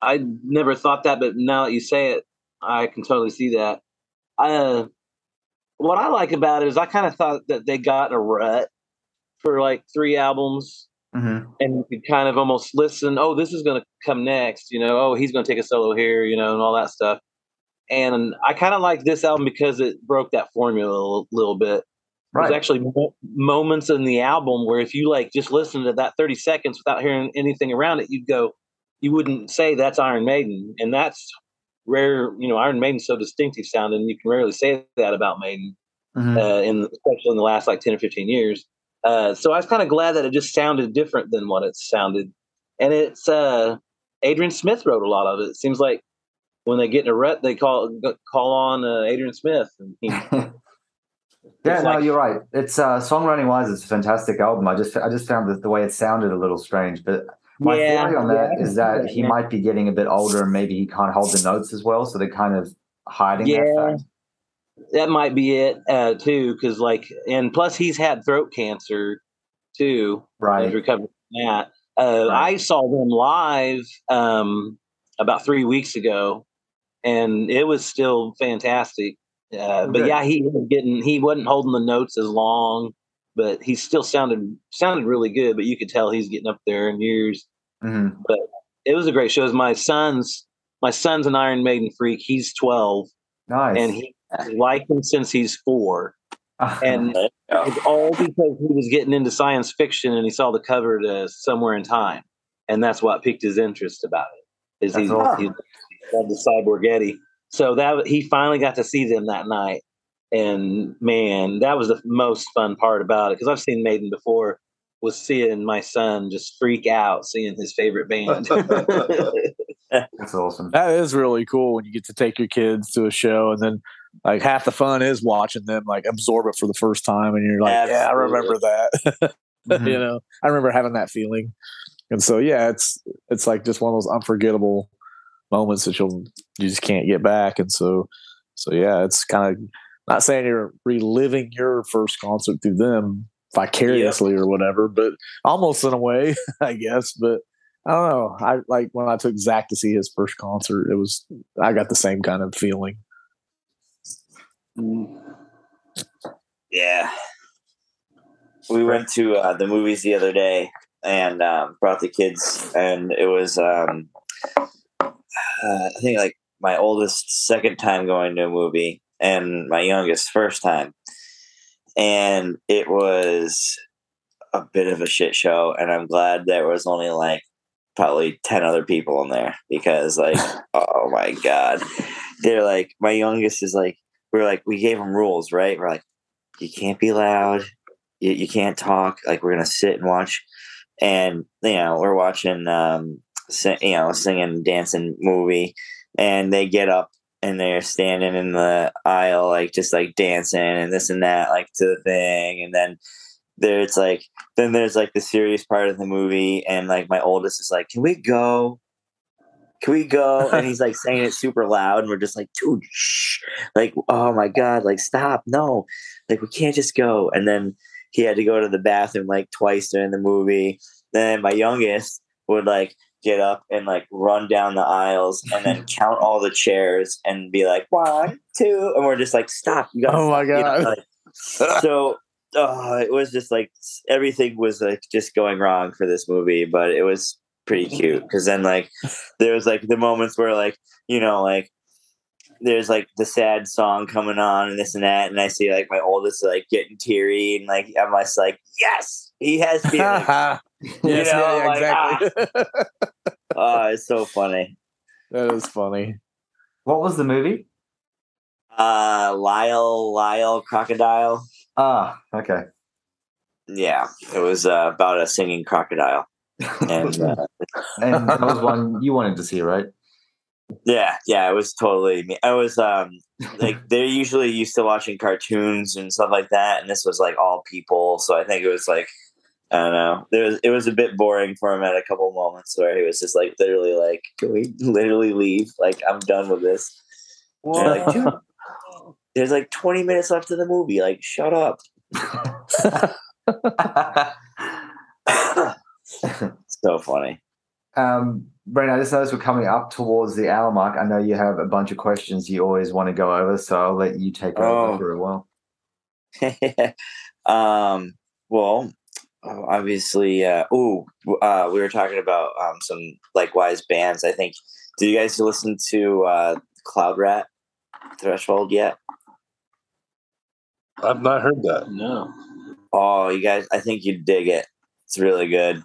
I never thought that, but now that you say it, I can totally see that. Uh, what I like about it is I kind of thought that they got a rut for like three albums, Mm-hmm. and you could kind of almost listen. Oh, this is going to come next, you know. Oh, he's going to take a solo here, you know, and all that stuff. And I kind of like this album because it broke that formula a little, little bit. Right. There's actually mo- moments in the album where if you like just listen to that 30 seconds without hearing anything around it, you'd go, you wouldn't say that's Iron Maiden. And that's rare. You know, Iron Maiden's so distinctive sounding, you can rarely say that about Maiden, Mhm. uh, in especially in the last like 10 or 15 years. Uh, so I was kind of glad that it just sounded different than what it sounded. And it's uh, Adrian Smith wrote a lot of it. It seems like when they get in a rut, they call call on uh, Adrian Smith, and he, yeah, It's no, like- you're right. It's uh, songwriting wise, it's a fantastic album. I just I just found that the way it sounded a little strange, but my Yeah, theory on yeah, that can is that he yeah. might be getting a bit older and maybe he can't hold the notes as well, so they're kind of hiding Yeah. that fact. That might be it uh, too, because like, and plus he's had throat cancer too. Right. He's recovered from that. Uh, Right. I saw them live um, about three weeks ago, and it was still fantastic. Uh, but yeah, he was getting he wasn't holding the notes as long, but he still sounded sounded really good. But you could tell he's getting up there in years. Mm-hmm. But It was a great show. It my son's my son's an Iron Maiden freak. He's twelve, Nice. and he liked him since he's four. Uh-huh. And There you it's all because he was getting into science fiction and he saw the cover to Somewhere in Time, and that's what piqued his interest about it. Is That's he, awesome. he loved the Cyborg Eddie? So that he finally got to see them that night, and man, that was the most fun part about it because I've seen Maiden before. Was seeing my son just freak out seeing his favorite band. That's awesome. That is really cool when you get to take your kids to a show and then like half the fun is watching them like absorb it for the first time and you're like, yeah, I remember that. Mhm. you know, I remember having that feeling. And so yeah, it's it's like just one of those unforgettable moments that you'll you just can't get back. And so so yeah, it's kind of not saying you're reliving your first concert through them vicariously or whatever, but almost in a way, I guess. But I don't know. I like when I took Zach to see his first concert, it was I got the same kind of feeling. Yeah. We went to uh, the movies the other day and um, brought the kids, and it was, um, uh, I think, like my oldest second time going to a movie, and my youngest first time. And it was a bit of a shit show, and I'm glad there was only like probably 10 other people in there because, like, oh my God. They're like, my youngest is like, we're like, we gave them rules, right? We're like, you can't be loud. You, you can't talk. Like we're gonna sit and watch, and you know we're watching, um, sing, you know, singing, dancing movie, and they get up and they're standing in the aisle, like just like dancing and this and that, like to the thing, and then there's like then there's like the serious part of the movie, and like my oldest is like, "Can we go?" Can we go? And he's like saying it super loud, and we're just like, dude, shh. Like, oh my God, like, stop. No, like, we can't just go. And then he had to go to the bathroom like twice during the movie. Then my youngest would like get up and like run down the aisles and then count all the chairs and be like, one, two. And we're just like, stop. You gotta Oh my stop," you know, God. like- so oh, it was just like everything was like just going wrong for this movie, but it was pretty cute because then like there was like the moments where like you know like there's like the sad song coming on and this and that and I see like my oldest like getting teary and like I'm just like yes he has feelings Yes, know, yeah, yeah, like, exactly. Oh, it's so funny. that is funny. What was the movie? Uh, Lyle, Lyle, crocodile. Ah, okay. Yeah, it was uh, about a singing crocodile, and uh, and that was one you wanted to see, right? yeah, yeah, it was totally me. I was um like they're usually used to watching cartoons and stuff like that, and this was like all people. So I think it was like I don't know. There was it was a bit boring for him at a couple moments where he was just like literally like, "Can we literally leave? Like I'm done with this." Like, there's like 20 minutes left of the movie. Like, shut up. so funny. Um, Brandon, I just noticed we're coming up towards the hour mark. I know you have a bunch of questions you always want to go over, so I'll let you take over Oh. for a while. um, well, oh, obviously, uh, ooh, uh, we were talking about um, some likewise bands. I think. Did you guys listen to uh, Cloud Rat Threshold yet? I've not heard that. No. Oh, you guys, I think you'd dig it. It's really good.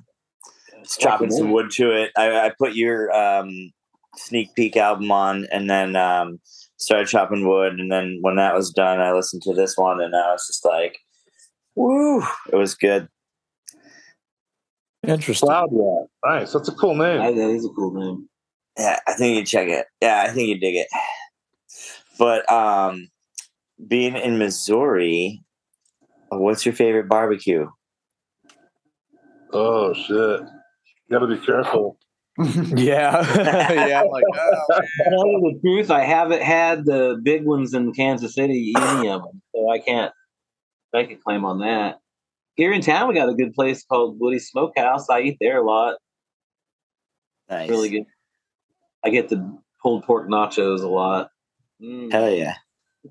It's chopping some wood to it. I, I put your um, sneak peek album on and then um, started chopping wood. And then when that was done, I listened to this one and I was just like, woo, it was good. Interesting. Cloud Rat. Nice. That's a cool name. I, that is a cool name. Yeah, I think you check it. Yeah, I think you dig it. But um, being in Missouri, what's your favorite barbecue? Oh shit. You gotta be careful. Yeah. yeah. I'm like, oh, To tell you the truth, I haven't had the big ones in Kansas City, any of them, so I can't make a claim on that. Here in town, we got a good place called Woody Smokehouse. I eat there a lot. Nice. Really good. I get the pulled pork nachos a lot. Mm. Hell yeah.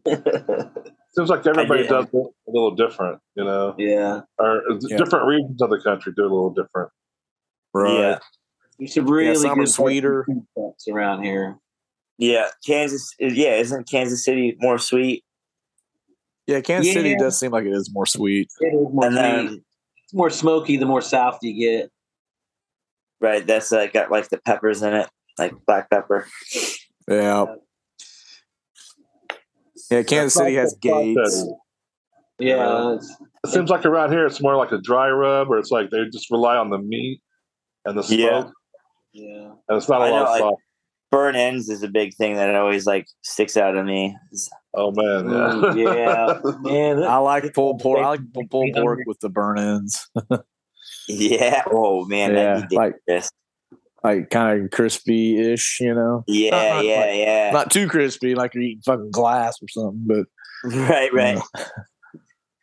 Seems like everybody does a little different, you know. yeah, Or Yeah. different regions of the country do a little different. Right. Yeah. there's some really some are good sweeter. around here. Yeah. Kansas. Yeah. Isn't Kansas City more sweet? Yeah, Kansas City does seem like it is more sweet. It is more And sweet. then, It's more smoky the more south you get. right, that's like got like the peppers in it, like black pepper. Yeah. Yeah, Kansas City has gates. Yeah, It seems like around here it's more like a dry rub, or it's like they just rely on the meat and the smoke, Yeah. yeah. and it's not a I lot know, of like- Burn ends is a big thing that always like sticks out of me. Oh man, yeah, yeah. Man, I like pulled pork. I like pulled pork with the burn ends. Yeah. Oh man, Yeah, that'd be like- dangerous. like kind of crispy ish, you know. Yeah, Not yeah, like- yeah. Not too crispy, like you're eating fucking glass or something, but right, right,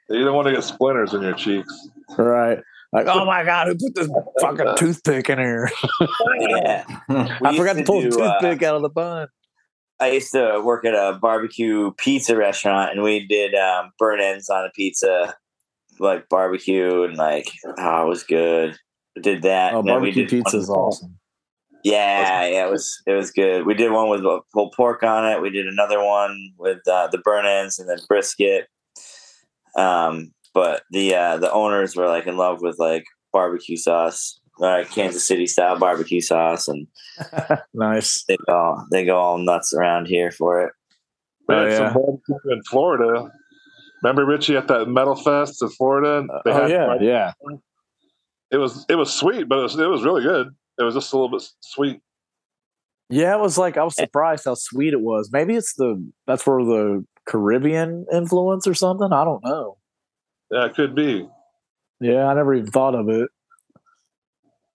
you don't want to get splinters in your cheeks. right. Like, oh my god, who put this fucking toothpick in here? yeah. I forgot to pull the do, uh, toothpick out of the bun. I used to work at a barbecue pizza restaurant, and we did um, burn ends on a pizza, like barbecue, and like oh, it was good. We did that. Oh, and barbecue pizza is awesome. Yeah, yeah, it was it was good. We did one with uh, pulled pork on it. We did another one with uh, the burn ends and then brisket. Um, but the uh, the owners were like in love with like barbecue sauce, like Kansas City style barbecue sauce, and Nice. they go they go all nuts around here for it. We Oh, had some barbecue in Florida. Remember Richie at that Metal Fest in Florida? And they Oh yeah, fried- yeah. It was it was sweet, but it was it was really good. It was just a little bit sweet. Yeah, it was like I was surprised how sweet it was. Maybe it's the that's where the Caribbean influence or something. I don't know. Yeah, it could be. Yeah, I never even thought of it.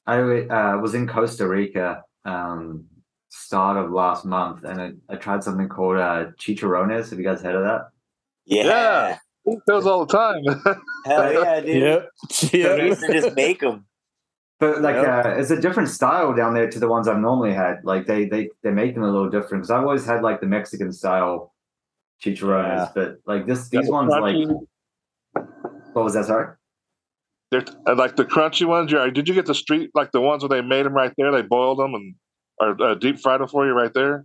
I uh, was in Costa Rica um, start of last month, and I, I tried something called uh, chicharrones. Have you guys heard of that? Yeah, Yeah. It goes all the time. hell yeah, dude. Yep. We Yep. used to just make them. But like, Yep. uh, it's a different style down there to the ones I've normally had. Like they they they make them a little different because I've always had like the Mexican style chicharrones, Yeah. but like this these the ones crunchy- like what was that? Sorry. They're uh, like the crunchy ones. you did you get the street like the ones where they made them right there? They boiled them and or uh, deep fried them for you right there.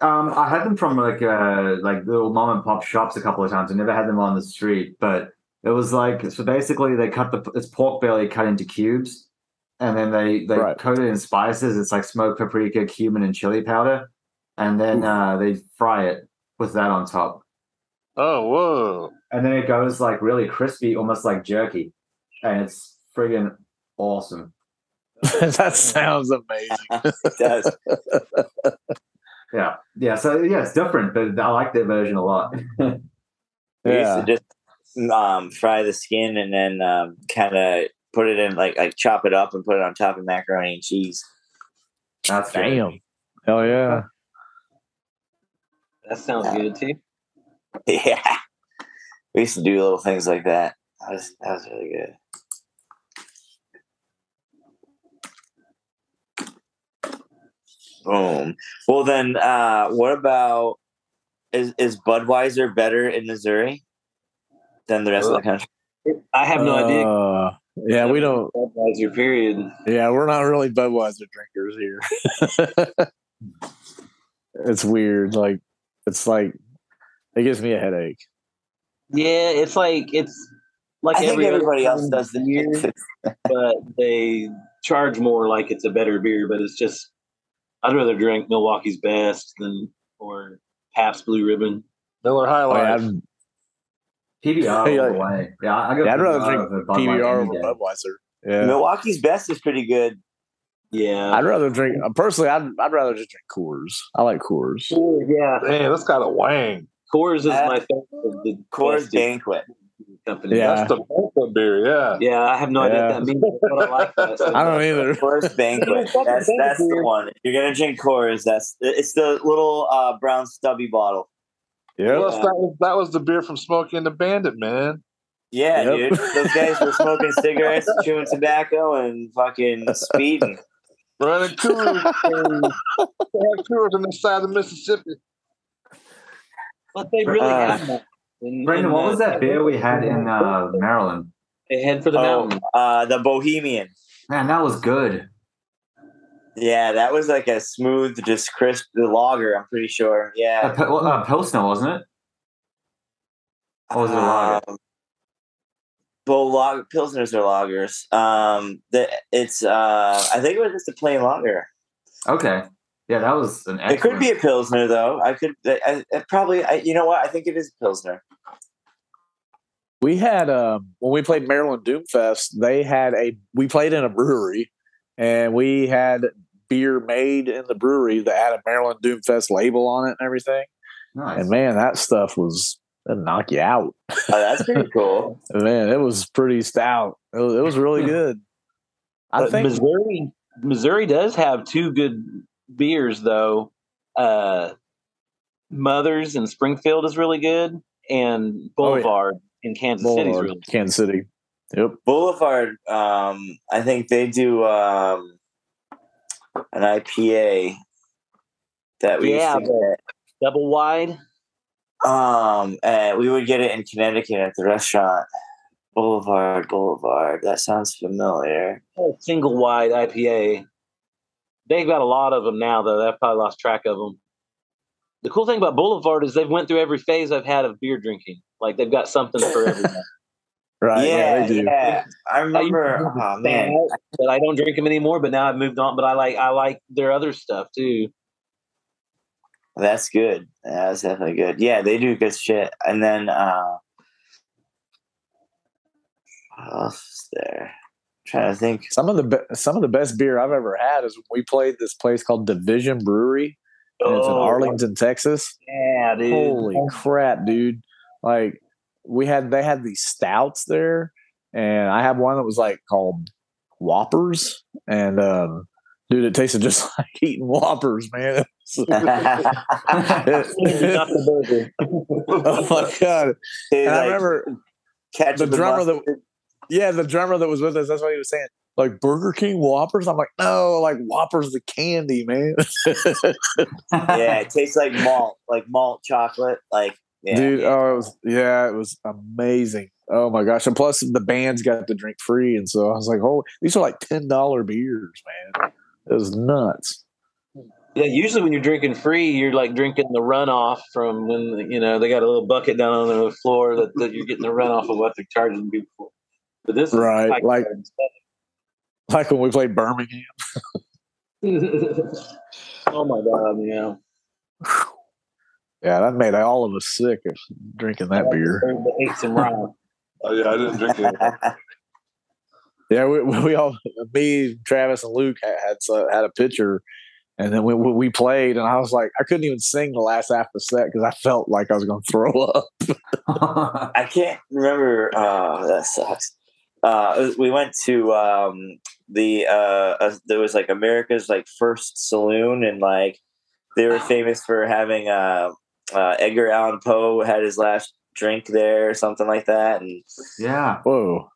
Um, I had them from like uh like little mom and pop shops a couple of times. I never had them on the street, but it was like so basically they cut the it's pork belly cut into cubes, and then they they Right. coat it in spices. It's like smoked paprika, cumin, and chili powder, and then uh, they fry it with that on top, Oh, whoa. and then it goes like really crispy, almost like jerky, and it's friggin' awesome. that sounds amazing. It does. Yeah, yeah. So yeah, it's different, but I like that version a lot. We Yeah. used to just um, fry the skin and then um, kind of put it in like like chop it up and put it on top of macaroni and cheese. That's good. Damn. Hell yeah. That sounds good too. Yeah, we used to do little things like that. That was that was really good. Boom. Well then, uh, what about is is Budweiser better in Missouri than the rest of the country? I have no idea. Uh, yeah, we don't. Budweiser, period. Yeah, we're not really Budweiser drinkers here. it's weird. Like, it's like it gives me a headache. Yeah, it's like it's like I every everybody else does of the beer, but they charge more like it's a better beer. But it's just I'd rather drink Milwaukee's Best than or Pabst Blue Ribbon. Miller High Oh, yeah, Life. I'd, PBR Hey, all the like- way. Yeah, I go. yeah, I'd rather PBR drink over Bud Light PBR any over. Budweiser. Yeah, Milwaukee's best is pretty good. Yeah, I'd rather drink. uh, Personally, I'd I'd rather just drink Coors. I like Coors. Coors, yeah. Damn, that's got a wang. Coors is my favorite of the Coors best Banquet. company. Yeah. That's the banquet beer, yeah. yeah. I have no idea what that means, but I like that. So I don't either. Coors Banquet. Fucking That's that's the one. If you're gonna drink Coors, that's it's the little uh, brown stubby bottle. Yep. Plus, that, was, that was the beer from Smokey and the Bandit, man. Yeah, Yep. dude. Those guys were smoking cigarettes, chewing tobacco, and fucking speeding. Running Coors. they had on the side of Mississippi. But they really Uh, have that. In- Brandon, in, what uh, was that beer we had in uh, Maryland? They head for the Oh, mountain. uh, the Bohemian. Man, that was good. Yeah, that was like a smooth, just crisp the lager. I'm pretty sure. Yeah. P- well, uh, Pilsner, wasn't it? Or was it a lager? Um, well, lager, pilsners are lagers. Um, the, it's uh, I think it was just a plain lager. Okay. Yeah, that was an It could be a pilsner though. I could. I, I probably. I, you know what? I think it is a pilsner. We had um, when we played Maryland Doomfest, they had a we played in a brewery and we had beer made in the brewery that had a Maryland Doomfest label on it and everything. nice. And man, that stuff was that'd knock you out. Oh, that's pretty cool. Man, it was pretty stout. It was, it was really good. I But think Missouri, Missouri does have two good beers though. Uh, Mothers in Springfield is really good, and Oh, yeah. Boulevard in Kansas City is Boulevard, really good. Kansas City. Yep. Boulevard. Um, I think they do um, an IPA that we Yeah, used to double wide. Um, and we would get it in Connecticut at the restaurant. Boulevard, Boulevard. That sounds familiar. single wide IPA. They've got a lot of them now, though. I've probably lost track of them. The cool thing about Boulevard is they've went through every phase I've had of beer drinking. Like they've got something for everyone. Right. Yeah, yeah, they do. yeah. I I remember. to drink Oh man, but I don't drink them anymore. But now I've moved on. But I like I like their other stuff too. That's good. That's definitely good. Yeah, they do good shit. And then uh what else is there? Trying to think. Some of the be- some of the best beer I've ever had is when we played this place called Division Brewery, and it's in Oh, Arlington, Texas. Yeah, dude. Holy crap, dude! Like we had, they had these stouts there, and I had one that was like called Whoppers, and um, dude, it tasted just like eating Whoppers, man. Not the burger. oh my god! And I like, remember catch the drummer that-. Yeah, the drummer that was with us, that's what he was saying. Like Burger King Whoppers. I'm like, no, like Whoppers the candy, man. yeah, it tastes like malt, like malt chocolate. Like yeah. Dude, oh, it was yeah, it was amazing. Oh my gosh. And plus the bands got to drink free. And so I was like, oh, these are like ten dollar beers, man. It was nuts. Yeah, usually when you're drinking free, you're like drinking the runoff from when you know they got a little bucket down on the floor that, that you're getting the runoff of what they're charging people. For. But this Right, high like- quality like when we played Birmingham. oh my god, yeah. Yeah, that made all of us sick of drinking that beer. Ate some rye. Oh yeah, I didn't drink it. Yeah, we, we all, me, Travis, and Luke had had, so- had a pitcher, and then we, we we played, and I was like, I couldn't even sing the last half of the set because I felt like I was going to throw up. I can't remember. Uh, that sucks. Uh, we went to um, the uh, uh, there was like America's like first saloon, and like they were famous for having uh, uh, Edgar Allan Poe had his last drink there or something like that, and yeah. Whoa.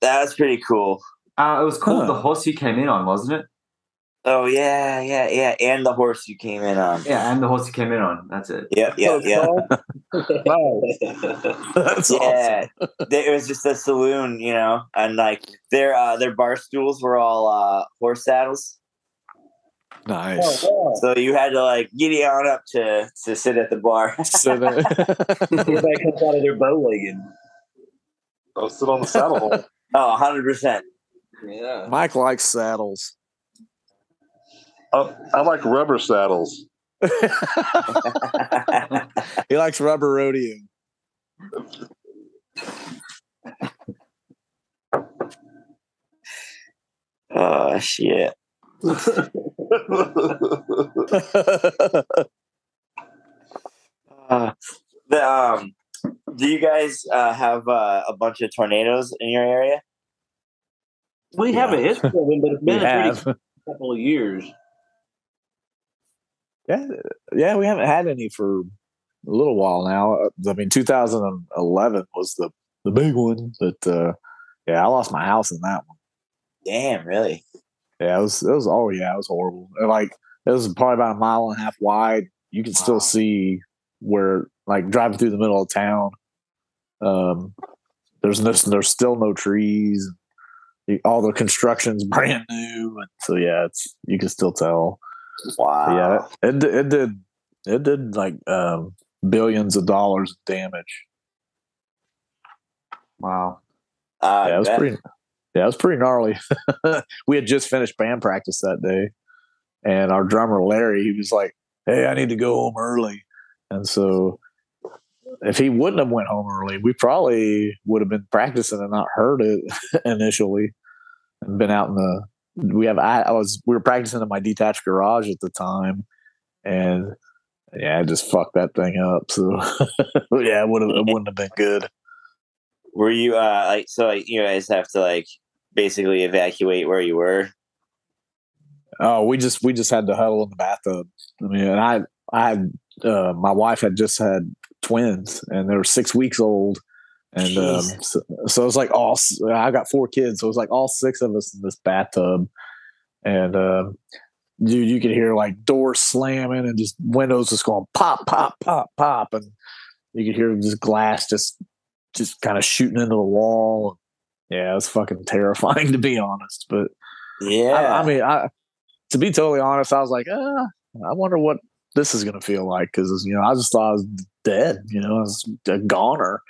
that was pretty cool. Uh, it was called Huh. The Horse You Came In On, wasn't it? Oh yeah, yeah, yeah, and the horse you came in on. Yeah, and The Horse You Came In On. That's it. Yep, yep, yep. That's Yeah, they, it was just a saloon, you know, and like their uh, their bar stools were all uh, horse saddles. awesome. Nice. So you had to like giddy on up to to sit at the bar. So that, that comes out of their bow legging. I'll sit on the saddle hole. oh, 100%. Yeah. Mike likes saddles. Oh, I like rubber saddles. he likes rubber rodeo. oh, shit. Uh, the, um, do you guys uh, have uh, a bunch of tornadoes in your area? We have a history of them, but it's We been a pretty couple of years. Yeah, yeah, we haven't had any for a little while now. Uh, I mean, 2011 was the the big one, but uh, yeah, I lost my house in that one. Damn, really? Yeah, it was it was oh yeah, it was horrible. And like it was probably about a mile and a half wide. You can Wow. still see where like driving through the middle of town. Um, there's no there's still no trees. All the construction's brand new, and so yeah, it's you can still tell. Wow. yeah, it it did it did like um, billions of dollars of damage. Wow. Uh, yeah, it was bet. pretty. Yeah, it was pretty gnarly. we had just finished band practice that day, and our drummer Larry, he was like, "Hey, I need to go home early," and so if he wouldn't have went home early, we probably would have been practicing and not heard it initially, and been out in the. We have. I, I was. We were practicing in my detached garage at the time, and yeah, I just fucked that thing up. So yeah, it would have. It wouldn't have been good. Were you uh like so like you guys have to like basically evacuate where you were? Oh, we just we just had to huddle in the bathtub. I mean, and I I had uh, my wife had just had twins, and they were six weeks old, and um, so, so it was like all I got four kids, so it was like all six of us in this bathtub, and um, dude, you could hear like doors slamming and just windows just going pop, pop, pop, pop, and you could hear just glass just just kind of shooting into the wall. Yeah, it was fucking terrifying to be honest, but Yeah. I, I mean, I to be totally honest, I was like, uh, I wonder what this is going to feel like because you know I just thought I was dead, you know, I was a goner.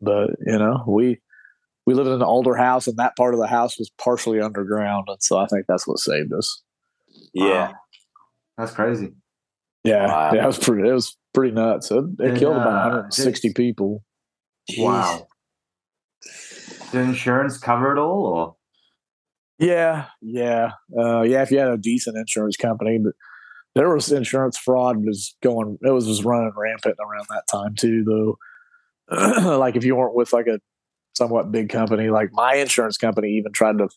But you know, we we lived in an older house, and that part of the house was partially underground, and so I think that's what saved us. yeah. Wow. That's crazy. Yeah, Wow. yeah, it was pretty. It was pretty nuts. It, it Did, killed uh, about 160 did- people. Jeez. Wow. Did insurance cover it all, or Yeah, yeah, uh, yeah. If you had a decent insurance company, but there was insurance fraud was going. It was was running rampant around that time too, though. like if you weren't with like a somewhat big company, like my insurance company even tried to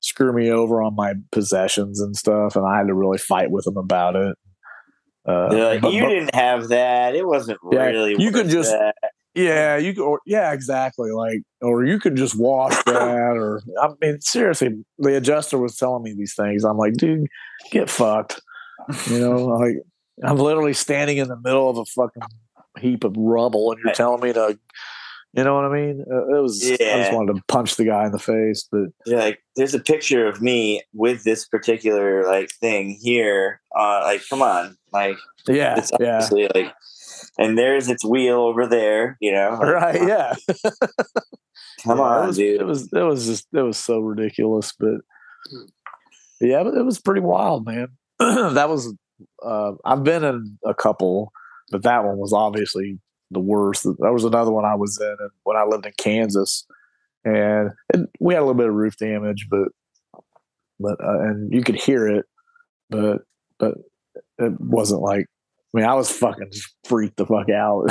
screw me over on my possessions and stuff, and I had to really fight with them about it. Uh, like, but- you but- didn't have that. It wasn't Yeah, really. you could just- that." Yeah, you could, or yeah, exactly. Like, or you could just wash that, or I mean, seriously, the adjuster was telling me these things. I'm like, dude, get fucked. You know, like I'm literally standing in the middle of a fucking heap of rubble, and you're telling me to, you know what I mean? Uh, It was. Yeah. I just wanted to punch the guy in the face, but You're like, there's a picture of me with this particular like thing here. Uh, like, come on, like yeah, it's yeah, like, and there's its wheel over there. You know, Like, right, yeah. Come Yeah, on, it was, dude. It was it was just it was so ridiculous, but Yeah, but it was pretty wild, man. that was uh, I've been in a couple, but that one was obviously the worst. That was another one I was in when I lived in Kansas, and it, we had a little bit of roof damage, but but uh, and you could hear it, but but it wasn't like. I mean, I was fucking freaked the fuck out.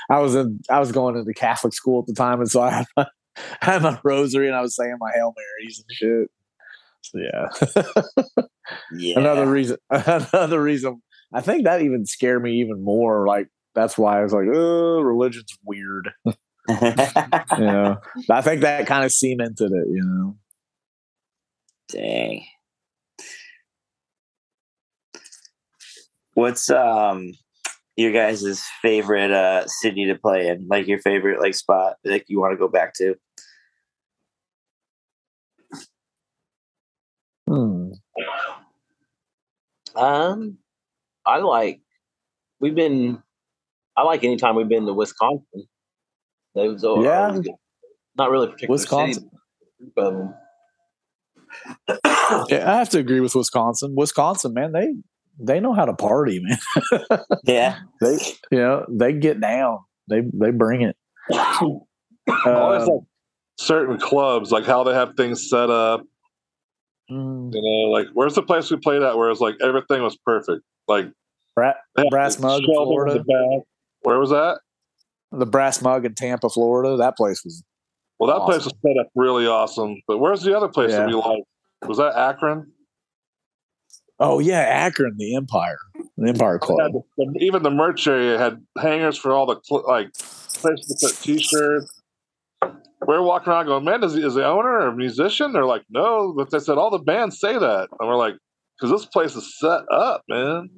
I was in, I was going into Catholic school at the time, and so I had my, I had my rosary and I was saying my Hail Marys and shit. So, yeah. Yeah. another reason another reason i think that even scared me even more like that's why i was like oh religion's weird you know i think that kind of cemented it you know Dang. What's um your guys' favorite uh city to play in? Like your favorite like spot like you want to go back to? hmm. Um, I like. We've been. I like anytime we've been to Wisconsin. Those are Yeah. always not really particular Wisconsin. city, but a group of them. yeah i have to agree with wisconsin wisconsin man they they know how to party man Yeah. they you know they get down they they bring it Always Um, like certain clubs, like how they have things set up. mm, You know, like where's the place we played at where it's like everything was perfect. Like Bra- Brass Mug Florida. Where was that? the brass mug in tampa florida that place was Well, that place was set up really awesome. But where's the other place Yeah. that we liked? Was that Akron? oh yeah akron the empire the empire club even the merch area had hangers for all the cl- like places to put T-shirts. We are walking around going, "Man, is, is the owner a musician?" They're like, "No," but they said all the bands say that, and we're like, "Because this place is set up, man."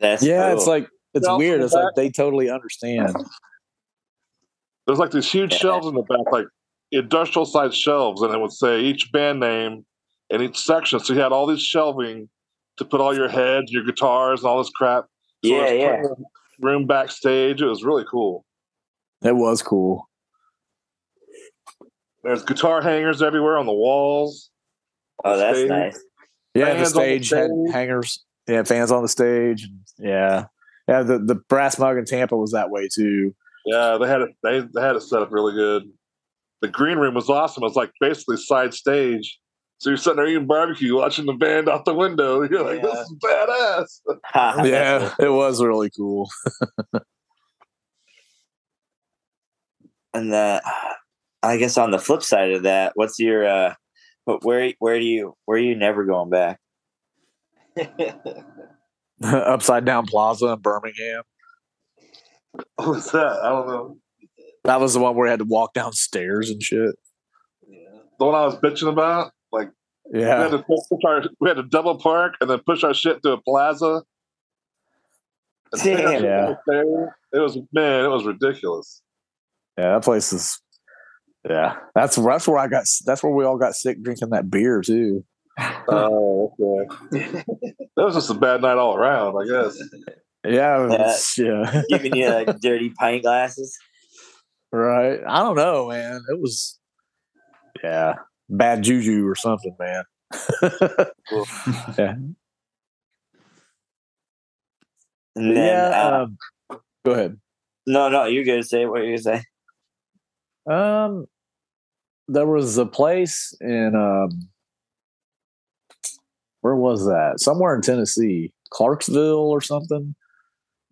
That's yeah cool. it's like it's Shelves weird the it's like they totally understand There's like these huge Yeah. shelves in the back, like industrial sized shelves, and it would say each band name in each section. So you had all these shelving to put all your heads, your guitars, and all this crap. So Yeah, there's yeah. Room backstage. It was really cool. it was cool There's guitar hangers everywhere on the walls. Oh, that's Stage. nice. Yeah the Fans on the stage had hangers yeah fans on the stage yeah yeah the, the brass mug in tampa was that way too Yeah, they had it. They, they had it set up really good. The green room was awesome. It was like basically side stage. So you're sitting there eating barbecue, watching the band out the window. You're like, Yeah. this is badass. Yeah it was really cool and the I guess on the flip side of that, what's your uh but where where do you where are you never going back? upside down plaza in birmingham What was that? I don't know. that was the one where i had to walk downstairs and shit Yeah. The one I was bitching about. Like we had yeah to push our, we had to double park and then push our shit to a plaza. And take our Damn. Yeah. It was man, it was ridiculous. yeah that place is yeah that's that's where i got that's where we all got sick drinking that beer too Oh, okay. that was just a bad night all around, I guess. yeah it was- yeah Giving you like dirty pint glasses. Right. I don't know, man. It was yeah, bad juju or something, man. yeah. And then yeah. uh, um, go ahead. no, no, you're gonna Say what you're gonna say. Um, there was a place in um, where was that? Somewhere in Tennessee, Clarksville or something.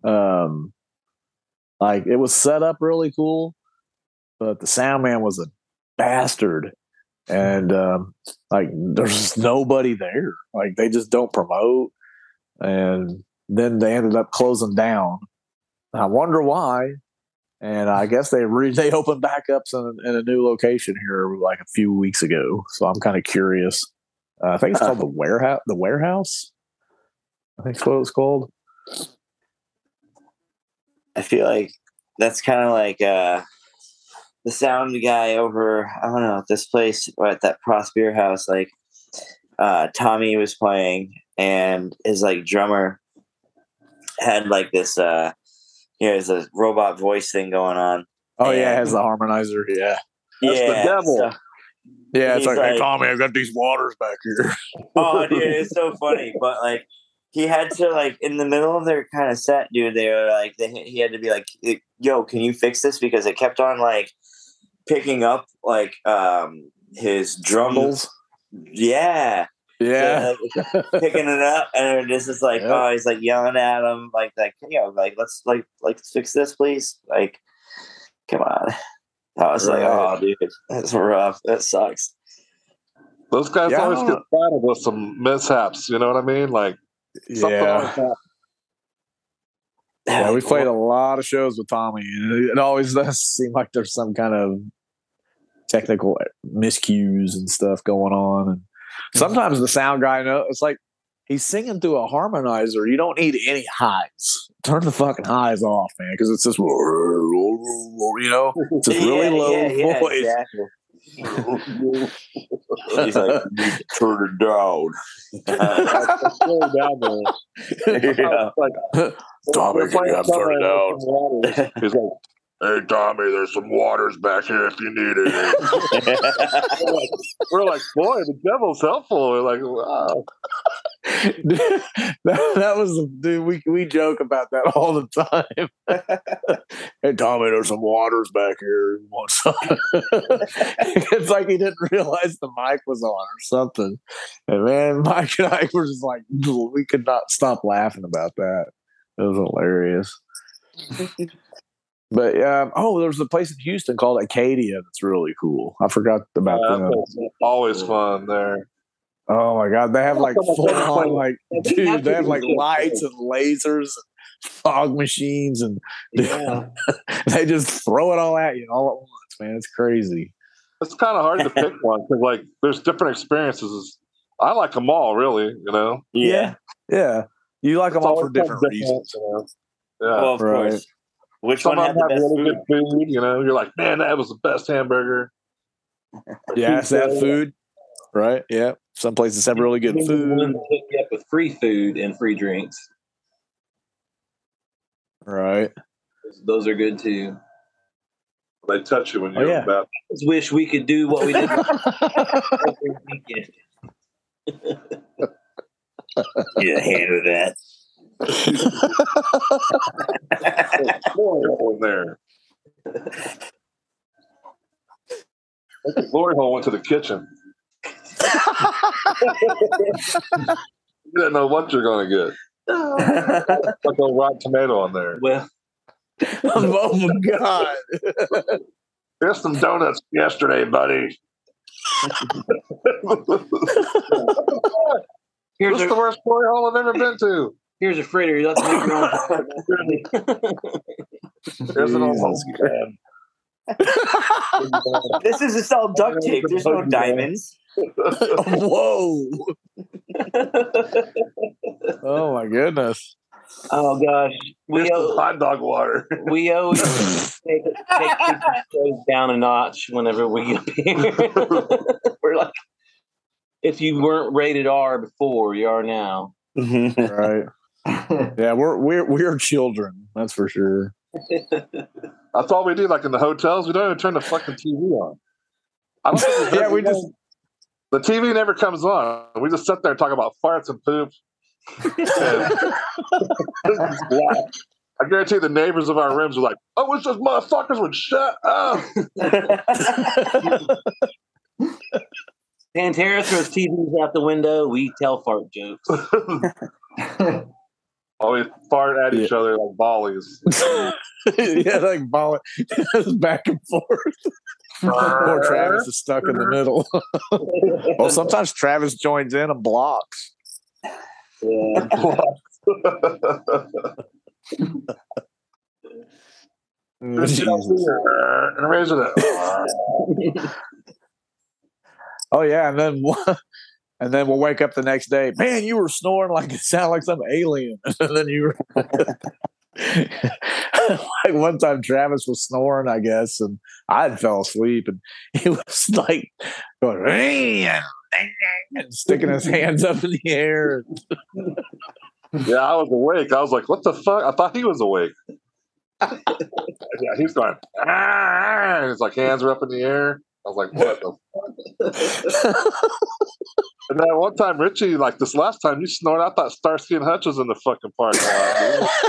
Um, like it was set up really cool, but the sound man was a bastard, and um, like there's nobody there. Like they just don't promote, and then they ended up closing down. I wonder why. And I guess they re- they opened back up in, in a new location here like a few weeks ago. So I'm kind of curious. Uh, I think it's called the warehouse. The warehouse. I think that's what it's called. I feel like that's kind of like uh the sound guy over I don't know this place or at that Pross Beer House. Like uh Tommy was playing, and his like drummer had like this uh know, there's a robot voice thing going on. Oh yeah, it And- has the harmonizer. Yeah, That's the devil. so- Yeah, it's He's like, hey Tommy, I've got these waters back here. oh, dude, it's so funny. But like, he had to like in the middle of their kind of set, dude. They were like, they, he had to be like, "Yo, can you fix this?" Because it kept on like picking up like um his drum. Drumbles. Yeah, Yeah. like, picking it up, and this is like, Yep. oh, he's like yelling at him, like, like, you know, like, let's like, like, fix this, please. Like, come on. I was like, oh, dude, that's rough. That sucks. Those guys Yeah, always get saddled with some mishaps. You know what I mean? Like something Yeah. always happens. Yeah, we played a lot of shows with Tommy, and it always does seem like there's some kind of technical miscues and stuff going on. And sometimes the sound guy know it's like he's singing through a harmonizer. You don't need any highs. Turn the fucking highs off, man, because it's just you know, it's just really Yeah, low yeah, yeah, voice. exactly. He's like, "You need to turn it down. Slow down there. yeah. Like, Tommy, we're can you have to turn it down? with some waters. He's like, "Hey Tommy, there's some waters back here if you need it." we're, like, we're like, "Boy, the devil's helpful." We're like, "Wow." that, that was dude. We we joke about that all the time. hey Tommy, there's some waters back here. You want some? it's like he didn't realize the mic was on or something. And man, Mike and I were just like, we could not stop laughing about that. It was hilarious. But um, oh, there's a place in Houston called Acadia that's really cool. I forgot about Yeah, that. it's always fun there. Oh my god, they have like Someone full on like- like dude, they have like lights and lasers and fog machines and Yeah. they just throw it all at you all at once, man. It's crazy. It's kind of hard to pick one because, like, there's different experiences. I like them all, really. You know, yeah. Yeah. You like them all for always different reasons. you know? Yeah. Well, of Right. course. Which Some one of had the have best really food? good food. You know, you're like, man, that was the best hamburger. Yeah, it's that food. Right? Yeah. Some places have really good food. one hook you up with free food and free drinks. Right. Those are good too. They touch you when Oh, you're yeah. about. Just wish we could do what we did every weekend. Get a hand of that. Glory hole in there. The glory hole went to the kitchen. you didn't know what you're going to get. Like a rotten tomato on there. Well, oh my god. There's some donuts yesterday, buddy. here's This is the worst glory hole I've ever been to. Here's a fritter. Let's make your own. There's an old This is just all duct tape. There's no diamonds. Whoa. Oh my goodness. oh gosh, we There's owe hot dog water. we always take, take these shows down a notch whenever we appear. We're like, if you weren't rated R before, you are now. Right. Yeah, we're we're we're children, that's for sure. That's all we do. Like in the hotels, we don't even turn the fucking TV on. I don't think Yeah, we just- the TV never comes on. We just sit there and talk about farts and poop. I guarantee the neighbors of our rooms are like, "I wish those motherfuckers would shut up." Pantera throws TVs out the window. We tell fart jokes. Always fart at each other like volleys. yeah, like ball back and forth. Poor Travis is stuck in the middle. well, sometimes Travis joins in and blocks. Yeah. Jesus. and raise it up. Oh yeah, and then one- and then we'll wake up the next day. Man, you were snoring like it sounded like some alien. and then you were like one time Travis was snoring, I guess, and I fell asleep, and he was like going and sticking his hands up in the air. Yeah, I was awake. I was like, "What the fuck?" I thought he was awake. yeah, he's going. Ah, and his like hands are up in the air. I was like, what the And then one time, Richie, like this last time, you snored. I thought Starsky and Hutch was in the fucking parking lot. dude.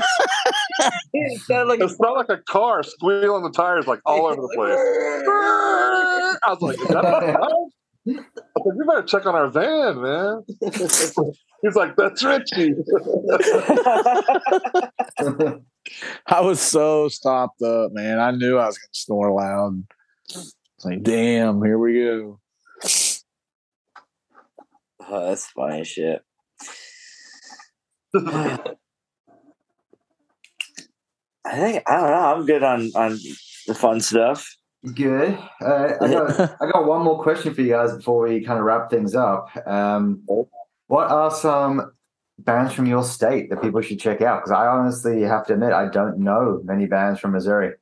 It sounded like It smelled like a car squealing the tires like all over the place. I was like, is that my? I was like, you better check on our van, man. He's like, that's Richie. I was so stopped up, man. I knew I was going to snore loud. It's like, damn, here we go. Oh, that's funny shit. I think I don't know. I'm good on on the fun stuff. Good. Uh, I got I got one more question for you guys before we kind of wrap things up. Um, what are some bands from your state that people should check out? Because I honestly have to admit I don't know many bands from Missouri.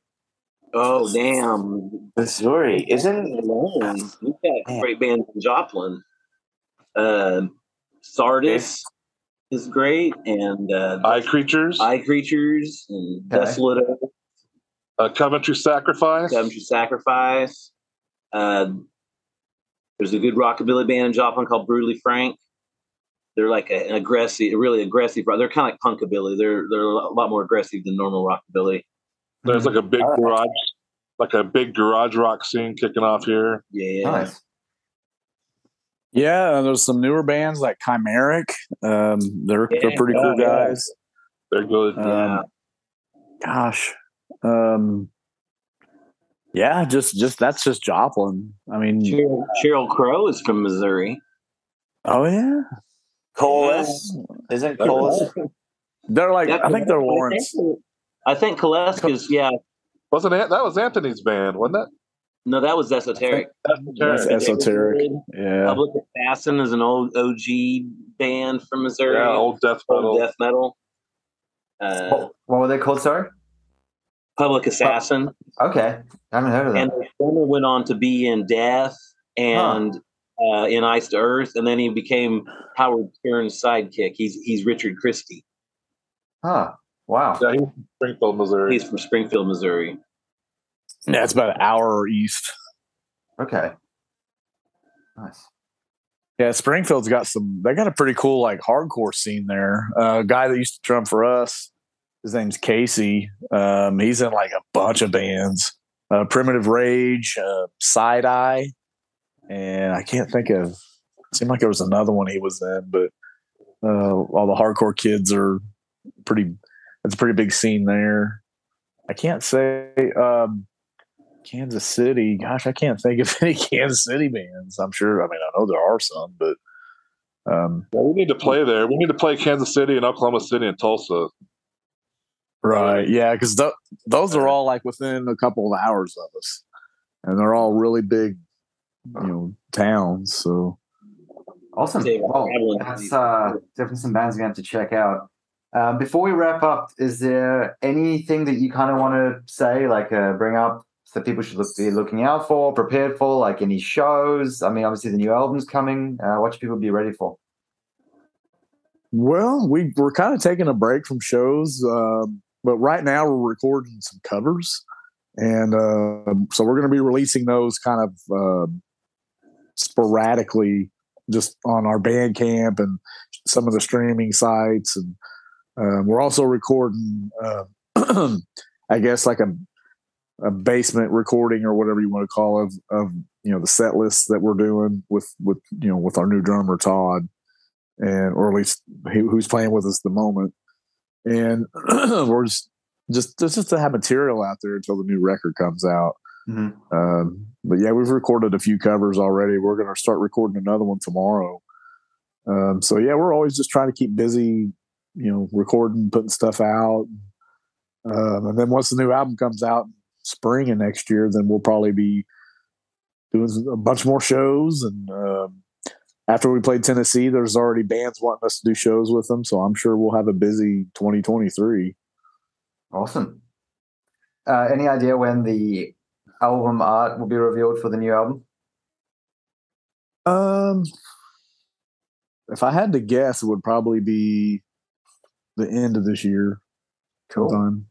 oh damn, Missouri isn't. alone. We've got great bands in Joplin. Um Sardis is great, and uh, Eye creatures, Eye Creatures and Okay. Desolate Earth, uh, Coventry Sacrifice. Country Sacrifice. Uh, there's a good rockabilly band in Joplin called Brutally Frank. They're like a, an aggressive, really aggressive. They're kind of like punkabilly. They're they're a lot more aggressive than normal rockabilly. There's like a big garage, like a big garage rock scene kicking off here. Yeah, Nice. Yeah, and there's some newer bands like Chimeric. Um, they're they're Yeah. pretty cool Oh, yeah. guys. They're good. Um, gosh, um, yeah, just just that's just Joplin. I mean, Sheryl, Sheryl Crow is from Missouri. oh yeah, Coalesce isn't Coalesce. they're like Yeah, I think they're Lawrence. I think Coalesce is yeah. Wasn't it? That was Anthony's band, wasn't it? No, that was esoteric. That's esoteric. Yeah, Public Assassin is an old OG band from Missouri. Yeah, old death old metal. death metal. Uh, What, what were they called? Sorry. Public Assassin. Okay, I haven't heard of that. And them. the former went on to be in Death and uh, in Iced Earth, and then he became Howard Stern's sidekick. He's he's Richard Christy. Huh. Wow. Yeah, he's from Springfield, Missouri. He's from Springfield, Missouri. Yeah, it's about an hour east. Okay. Nice. Yeah, Springfield's got some. They got a pretty cool like hardcore scene there. Uh, a guy that used to drum for us, his name's Casey. Um, he's in like a bunch of bands. Uh, Primitive Rage, uh, Side Eye, and I can't think of. It seemed like there was another one he was in, but uh, all the hardcore kids are pretty. It's a pretty big scene there. I can't say um, Kansas City. Gosh, I can't think of any Kansas City bands. I'm sure. I mean, I know there are some, but um, Yeah, we need to play there. We need to play Kansas City and Oklahoma City and Tulsa. right, yeah, because th- those are all like within a couple of hours of us, and they're all really big, you know, towns. So Awesome. Save Well, that's fees. uh, definitely some bands we have to check out. Um, before we wrap up, is there anything that you kind of want to say, like uh, bring up that people should look, be looking out for, prepared for, like any shows? I mean, obviously the new album's coming. Uh, what should people be ready for? Well, we we're kind of taking a break from shows, um, but right now we're recording some covers, and um so we're going to be releasing those kind of um sporadically, just on our Bandcamp and some of the streaming sites, and we're also recording, uh, I guess, like a a basement recording or whatever you want to call it of, of you know the set lists that we're doing with with you know with our new drummer Todd and or at least he, who's playing with us at the moment. And we're just just just just to have material out there until the new record comes out. Mhm. Um, but yeah, we've recorded a few covers already. We're going to start recording another one tomorrow. Um, so yeah, we're always just trying to keep busy, you know, recording, putting stuff out. Um, and then once the new album comes out, spring of next year, then we'll probably be doing a bunch more shows. And um, after we played Tennessee, there's already bands wanting us to do shows with them. So I'm sure we'll have a busy 2023. Awesome. Uh, any idea when the album art will be revealed for the new album? Um, if I had to guess, it would probably be the end of this year. Cool. Sometime.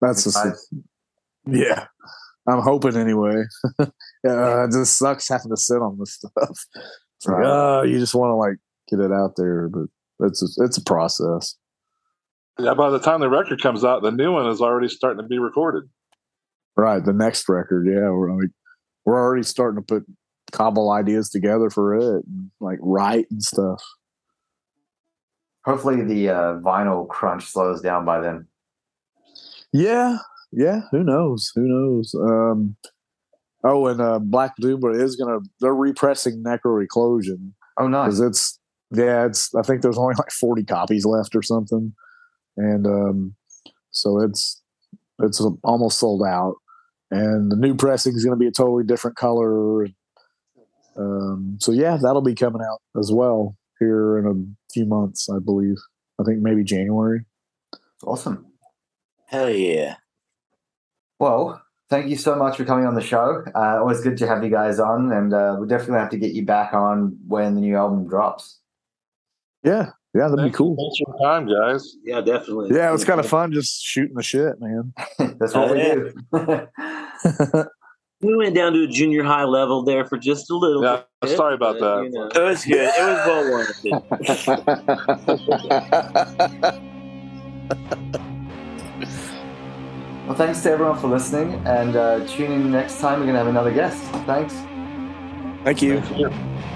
That's just. Yeah. I'm hoping anyway. uh, it just sucks having to sit on this stuff. It's like, Right. oh, you just want to like get it out there, but it's a, it's a process. Yeah, by the time the record comes out, the new one is already starting to be recorded. Right. The next record, yeah, we're like we're already starting to put cobble ideas together for it, and, like write and stuff. Hopefully, the uh, vinyl crunch slows down by then. Yeah, yeah. Who knows? Who knows? Um, oh, and uh, Black Doom is gonna they're repressing Necro Eclosion Oh, nice. because it's yeah, it's I think there's only like 40 copies left or something, and um, so it's it's almost sold out. And the new pressing is going to be a totally different color. Um, so yeah, that'll be coming out as well here in a few months, I believe. I think maybe January. Awesome. Hell yeah. Well, thank you so much for coming on the show. Uh, always good to have you guys on, and uh, we definitely have to get you back on when the new album drops. Yeah, yeah, that'd be cool. Thanks for your time, guys. Yeah, definitely. Yeah, it was kind of fun just shooting the shit, man. That's what we Yeah. do. We went down to a junior high level there for just a little Yeah, bit. sorry about but, that. you know. It was good. It was well worth it. well, thanks to everyone for listening, and uh, tune in next time. We're going to have another guest. Thanks. Thank you. Thank you.